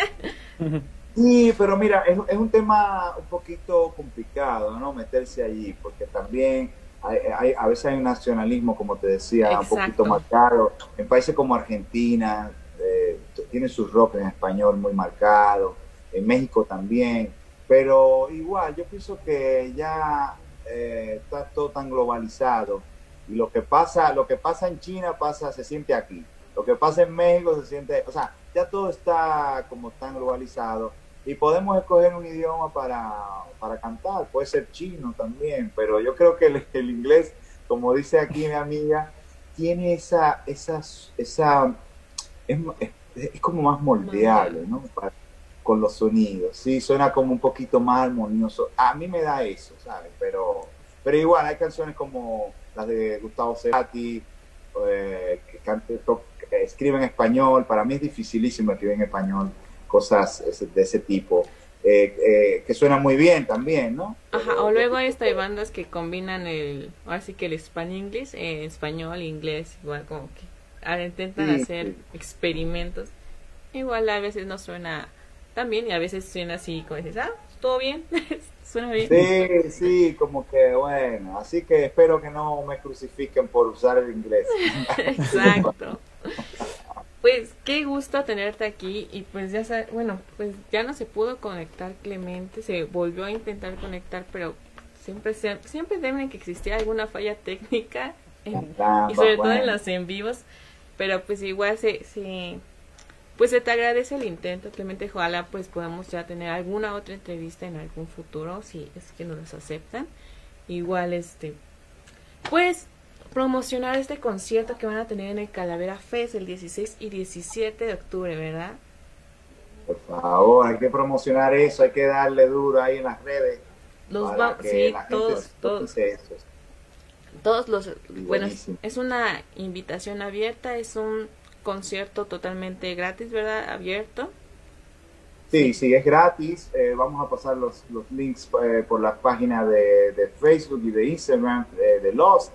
Sí, pero mira, es, es un tema un poquito complicado, ¿no? Meterse allí, porque también hay, hay- a veces hay un nacionalismo, como te decía, un poquito marcado. En países como Argentina, eh, tiene su rock en español muy marcado, en México también, pero igual, yo pienso que ya eh, está todo tan globalizado y lo que pasa, lo que pasa en China pasa, se siente aquí. Lo que pasa en México se siente, o sea, ya todo está como tan globalizado y podemos escoger un idioma para, para cantar, puede ser chino también, pero yo creo que el, el inglés, como dice aquí mi amiga, tiene esa, esa, esa es, es- es como más moldeable, ¿no? Para- con los sonidos, sí, suena como un poquito más armonioso. A mí me da eso, ¿sabes? Pero, pero igual hay canciones como las de Gustavo Cerati, eh, que, cante- to- que escribe en español, para mí es dificilísimo escribir en español cosas de ese tipo, eh, eh, que suenan muy bien también, ¿no? Ajá, o luego hay de bandas que combinan el, ahora sí que el español inglés, eh, español, inglés, igual como que intentan Sí, hacer sí. experimentos. Igual a veces no suena tan bien y a veces suena así como dices, ah, todo bien, suena bien. Sí, sí, como que bueno, así que espero que no me crucifiquen por usar el inglés. Exacto. Pues qué gusto tenerte aquí y pues ya sa- bueno, pues ya no se pudo conectar Clemente, se volvió a intentar conectar, pero siempre se- siempre deben que existir alguna falla técnica en- y sobre todo en los en vivos, pero pues igual se, se pues se te agradece el intento, Clemente, ojalá pues podamos ya tener alguna otra entrevista en algún futuro si es que nos las aceptan. Igual este pues promocionar este concierto que van a tener en el Calavera Fest el 16 y 17 de octubre, ¿verdad? Por favor, hay que promocionar eso, hay que darle duro ahí en las redes. Los para que sí, la gente todos, todos, eso. todos los, bueno, es una invitación abierta, es un concierto totalmente gratis, ¿verdad? Abierto. Sí, sí, es gratis. eh, vamos a pasar los, los links eh, por la página de, de Facebook y de Instagram eh, de Lost.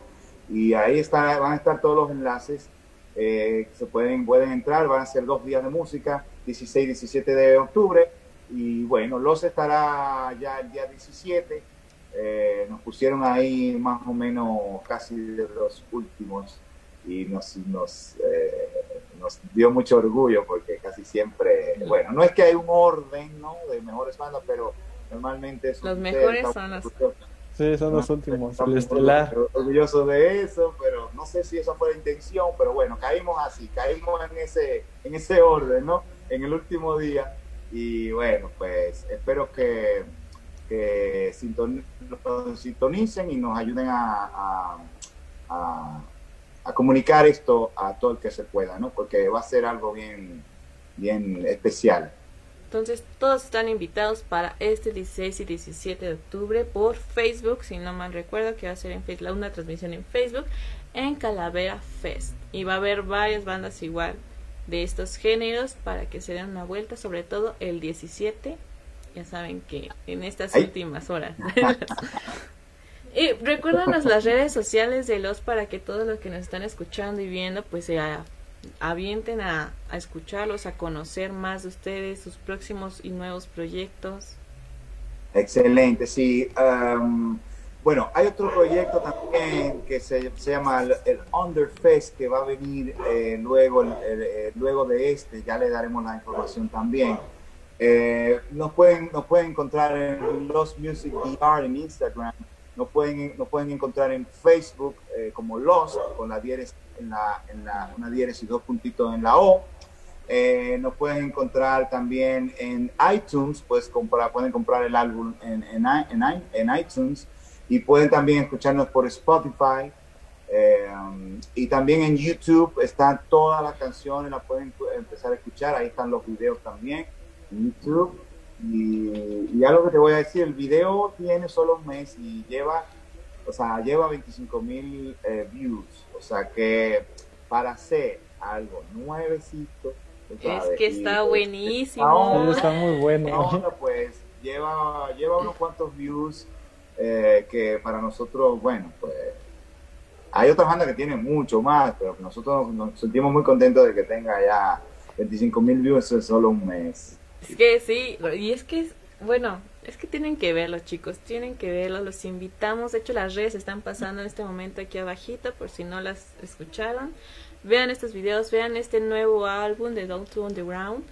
Y ahí está, van a estar todos los enlaces. eh, se pueden, pueden entrar, van a ser dos días de música, 16 y 17 de octubre. Y bueno, Lost estará ya el día 17. eh, nos pusieron ahí más o menos casi de los últimos y nos, nos, eh, nos dio mucho orgullo porque casi siempre, bueno, no es que hay un orden ¿no? de mejores bandas, pero normalmente Los mejores son los- Sí, son los últimos. El estelar. orgullosos de eso, pero no sé si esa fue la intención, pero bueno, caímos así, caímos en ese, en ese orden, ¿no? En el último día. Y bueno, pues espero que, que sintonicen y nos ayuden a, a, a- a comunicar esto a todo el que se pueda, ¿no? Porque va a ser algo bien, bien especial. Entonces, todos están invitados para este 16 y 17 de octubre por Facebook, si no mal recuerdo, que va a ser en Facebook, una transmisión en Facebook, en Calavera Fest. Y va a haber varias bandas igual de estos géneros para que se den una vuelta, sobre todo el 17. Ya saben que en estas Ay. últimas horas. y recuérdanos las redes sociales de los para que todos los que nos están escuchando y viendo, pues se avienten a, escucharlos, a conocer más de ustedes, sus próximos y nuevos proyectos. Excelente, sí. Um, bueno, hay otro proyecto también que se, se llama el, Underfest que va a venir eh, luego, el, luego de este, ya le daremos la información también. Eh, nos, pueden, nos pueden encontrar en Los Music DR en Instagram, nos pueden, pueden encontrar en Facebook eh, como Los, con la diéresis, en la, en la, una diéresis dos puntitos en la O. Eh, nos pueden encontrar también en iTunes, pues comprar, pueden comprar el álbum en, en, en, en iTunes y pueden también escucharnos por Spotify. Eh, y también en YouTube están todas las canciones, las pueden empezar a escuchar, ahí están los videos también en YouTube. Y, y algo que te voy a decir, el video tiene solo un mes y lleva, o sea, lleva 25 mil eh, views, o sea que para hacer algo nuevecito, es que está y, buenísimo. Está muy bueno. Ahora pues lleva, lleva unos cuantos views eh, que para nosotros, bueno, pues hay otras bandas que tienen mucho más, pero nosotros nos sentimos muy contentos de que tenga ya 25 mil views en solo un mes. Es que sí, y es que, bueno, es que tienen que verlo, chicos, tienen que verlo, los invitamos. De hecho, las redes están pasando en este momento aquí abajito, por si no las escucharon. Vean estos videos, vean este nuevo álbum de Down to Underground,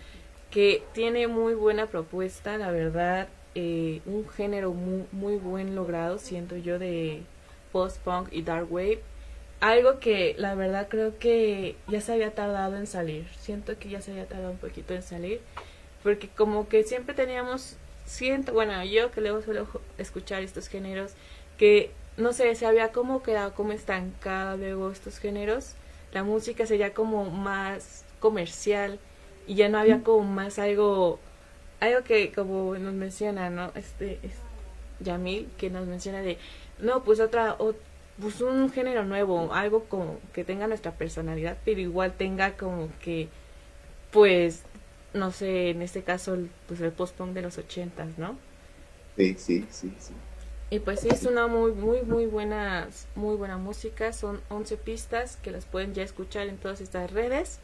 que tiene muy buena propuesta, la verdad, eh, un género muy, muy buen logrado, siento yo, de post-punk y dark wave. Algo que la verdad creo que ya se había tardado en salir. Siento que ya se había tardado un poquito en salir. Porque como que siempre teníamos, siento, bueno, yo que luego suelo escuchar estos géneros, que no sé, se había como quedado como estancada luego estos géneros. La música sería como más comercial y ya no había como más algo algo que como nos menciona, ¿no? Este es Yamil que nos menciona de no, pues otra o, pues un género nuevo, algo como que tenga nuestra personalidad, pero igual tenga como que pues no sé, en este caso pues el post-punk de los ochentas, ¿no? Sí, sí, sí, sí. Y pues sí, es una muy, muy, muy buena, muy buena música. Son 11 pistas que las pueden ya escuchar en todas estas redes.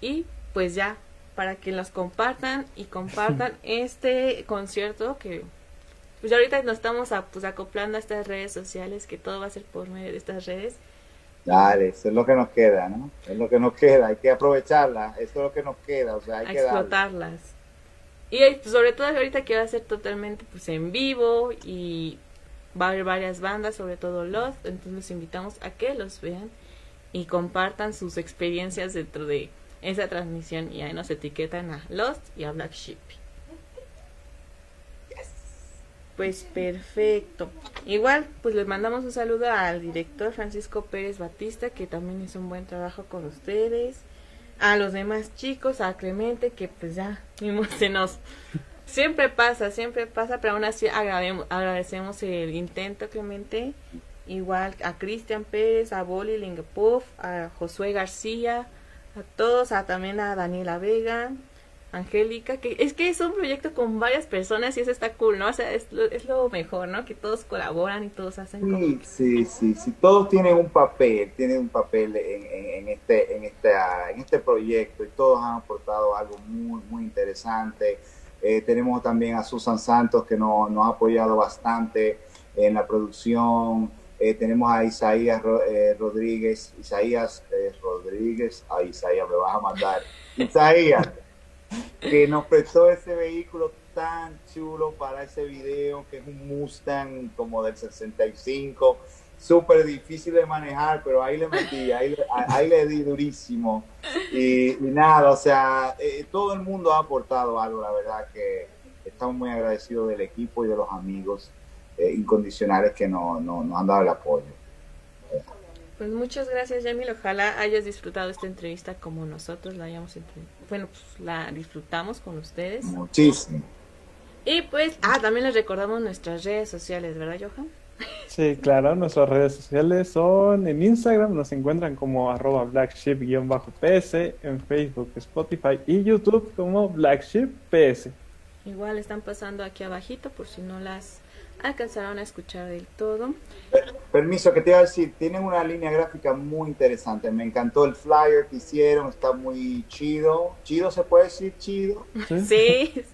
Y pues ya, para que los compartan y compartan este concierto que pues ahorita nos estamos a, pues, acoplando a estas redes sociales, que todo va a ser por medio de estas redes. Dale, eso es lo que nos queda, ¿no? Es lo que nos queda, hay que aprovecharla, eso es lo que nos queda, o sea, hay a que explotarlas. Darle. Y pues, sobre todo ahorita que va a ser totalmente pues en vivo y va a haber varias bandas, sobre todo los, entonces los invitamos a que los vean y compartan sus experiencias dentro de esa transmisión y ahí nos etiquetan a Lost y a Black Sheep. Pues perfecto. Igual, pues les mandamos un saludo al director Francisco Pérez Batista, que también hizo un buen trabajo con ustedes. A los demás chicos, a Clemente, que pues ya se nos... Siempre pasa, siempre pasa, pero aún así agradecemos el intento, Clemente. Igual a Cristian Pérez, a Boli Lingepuff, a Josué García, a todos, a también a Daniela Vega, Angélica, que es que es un proyecto con varias personas y eso está cool, ¿no? O sea, es lo, es lo mejor, ¿no? Que todos colaboran y todos hacen sí, como... Sí, sí, sí, todos tienen un papel, tienen un papel en, en, en, este, en, este, en este proyecto y todos han aportado algo muy, muy interesante. Eh, tenemos también a Susan Santos que nos, nos ha apoyado bastante en la producción. Eh, tenemos a Isaías eh, Rodríguez, Isaías eh, Rodríguez, a Isaías me vas a mandar, Isaías, que nos prestó ese vehículo tan chulo para ese video, que es un Mustang como del 65, súper difícil de manejar, pero ahí le metí, ahí ahí le di durísimo. Y, nada, o sea, eh, todo el mundo ha aportado algo, la verdad que estamos muy agradecidos del equipo y de los amigos eh, incondicionales que nos no, no han dado el apoyo. Pues muchas gracias, Yamil. Ojalá hayas disfrutado esta entrevista como nosotros la hayamos bueno, pues la disfrutamos con ustedes. Muchísimo. Y pues, ah, también les recordamos nuestras redes sociales, ¿verdad, Johan? Sí, claro, nuestras redes sociales son en Instagram, nos encuentran como arroba blackship-ps, en Facebook, Spotify y YouTube como blackship-ps. Igual están pasando aquí abajito por si no las alcanzaron a escuchar del todo. Permiso, que te iba a decir, tienen una línea gráfica muy interesante. Me encantó el flyer que hicieron, está muy chido. ¿Chido se puede decir chido? Sí.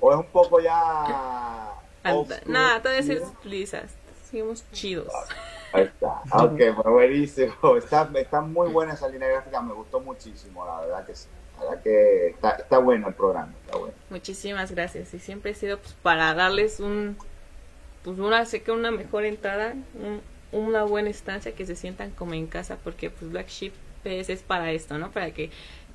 ¿O es un poco ya... Nada, todavía ¿Chido? se utilizas. Seguimos chidos. Ahí está. Ok, pues buenísimo. Está, está muy buena esa línea gráfica, me gustó muchísimo, la verdad que sí. La verdad que está, está bueno el programa, está bueno. Muchísimas gracias. Y siempre he sido pues para darles un pues una sé que una mejor entrada, un- una buena estancia que se sientan como en casa porque pues Black Sheep PS es para esto, ¿no? Para que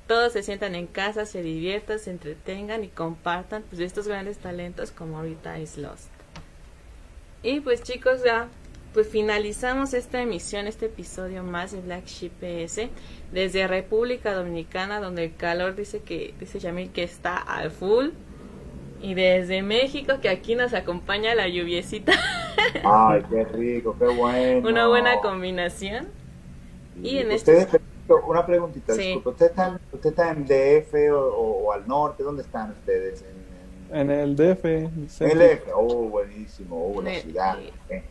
todos se sientan en casa, se diviertan, se entretengan y compartan pues estos grandes talentos como ahorita es Lost. Y pues chicos, ya pues finalizamos esta emisión, este episodio más de Black Sheep PS desde República Dominicana donde el calor dice que dice Yamil que está al full y desde México que aquí nos acompaña la lluviecita, Ay, qué rico, qué bueno. una buena combinación. Y en ustedes, una preguntita, Sí. disculpe, ¿usted está, ¿usted está en DF o, o- al norte? ¿Dónde están ustedes? En, En el DF. en el F, oh, buenísimo, oh, la ciudad. sí. Eh,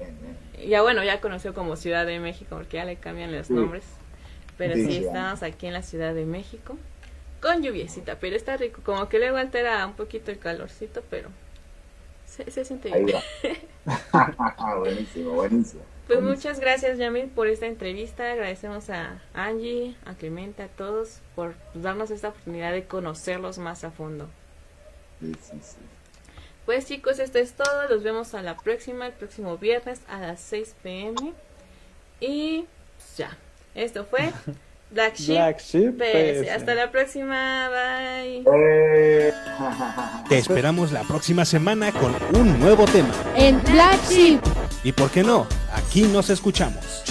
eh, eh. Ya bueno, ya conoció como Ciudad de México porque ya le cambian los Sí. nombres. Pero sí, estamos aquí en la Ciudad de México con lluviecita, pero está rico, como que luego altera un poquito el calorcito, pero se, se siente Ahí bien. va. buenísimo, buenísimo. Pues Buenísimo. muchas gracias, Yamil, por esta entrevista. Agradecemos a Angie, a Clemente, a todos por darnos esta oportunidad de conocerlos más a fondo. Sí, sí, sí. Pues chicos, esto es todo. Los vemos a la próxima, el próximo viernes a las 6 pm. Y pues, ya, esto fue Black Sheep, Black Sheep PS. PS. Hasta la próxima, bye. Eh, Te esperamos la próxima semana con un nuevo tema. En Black Sheep. Y por qué no, aquí nos escuchamos.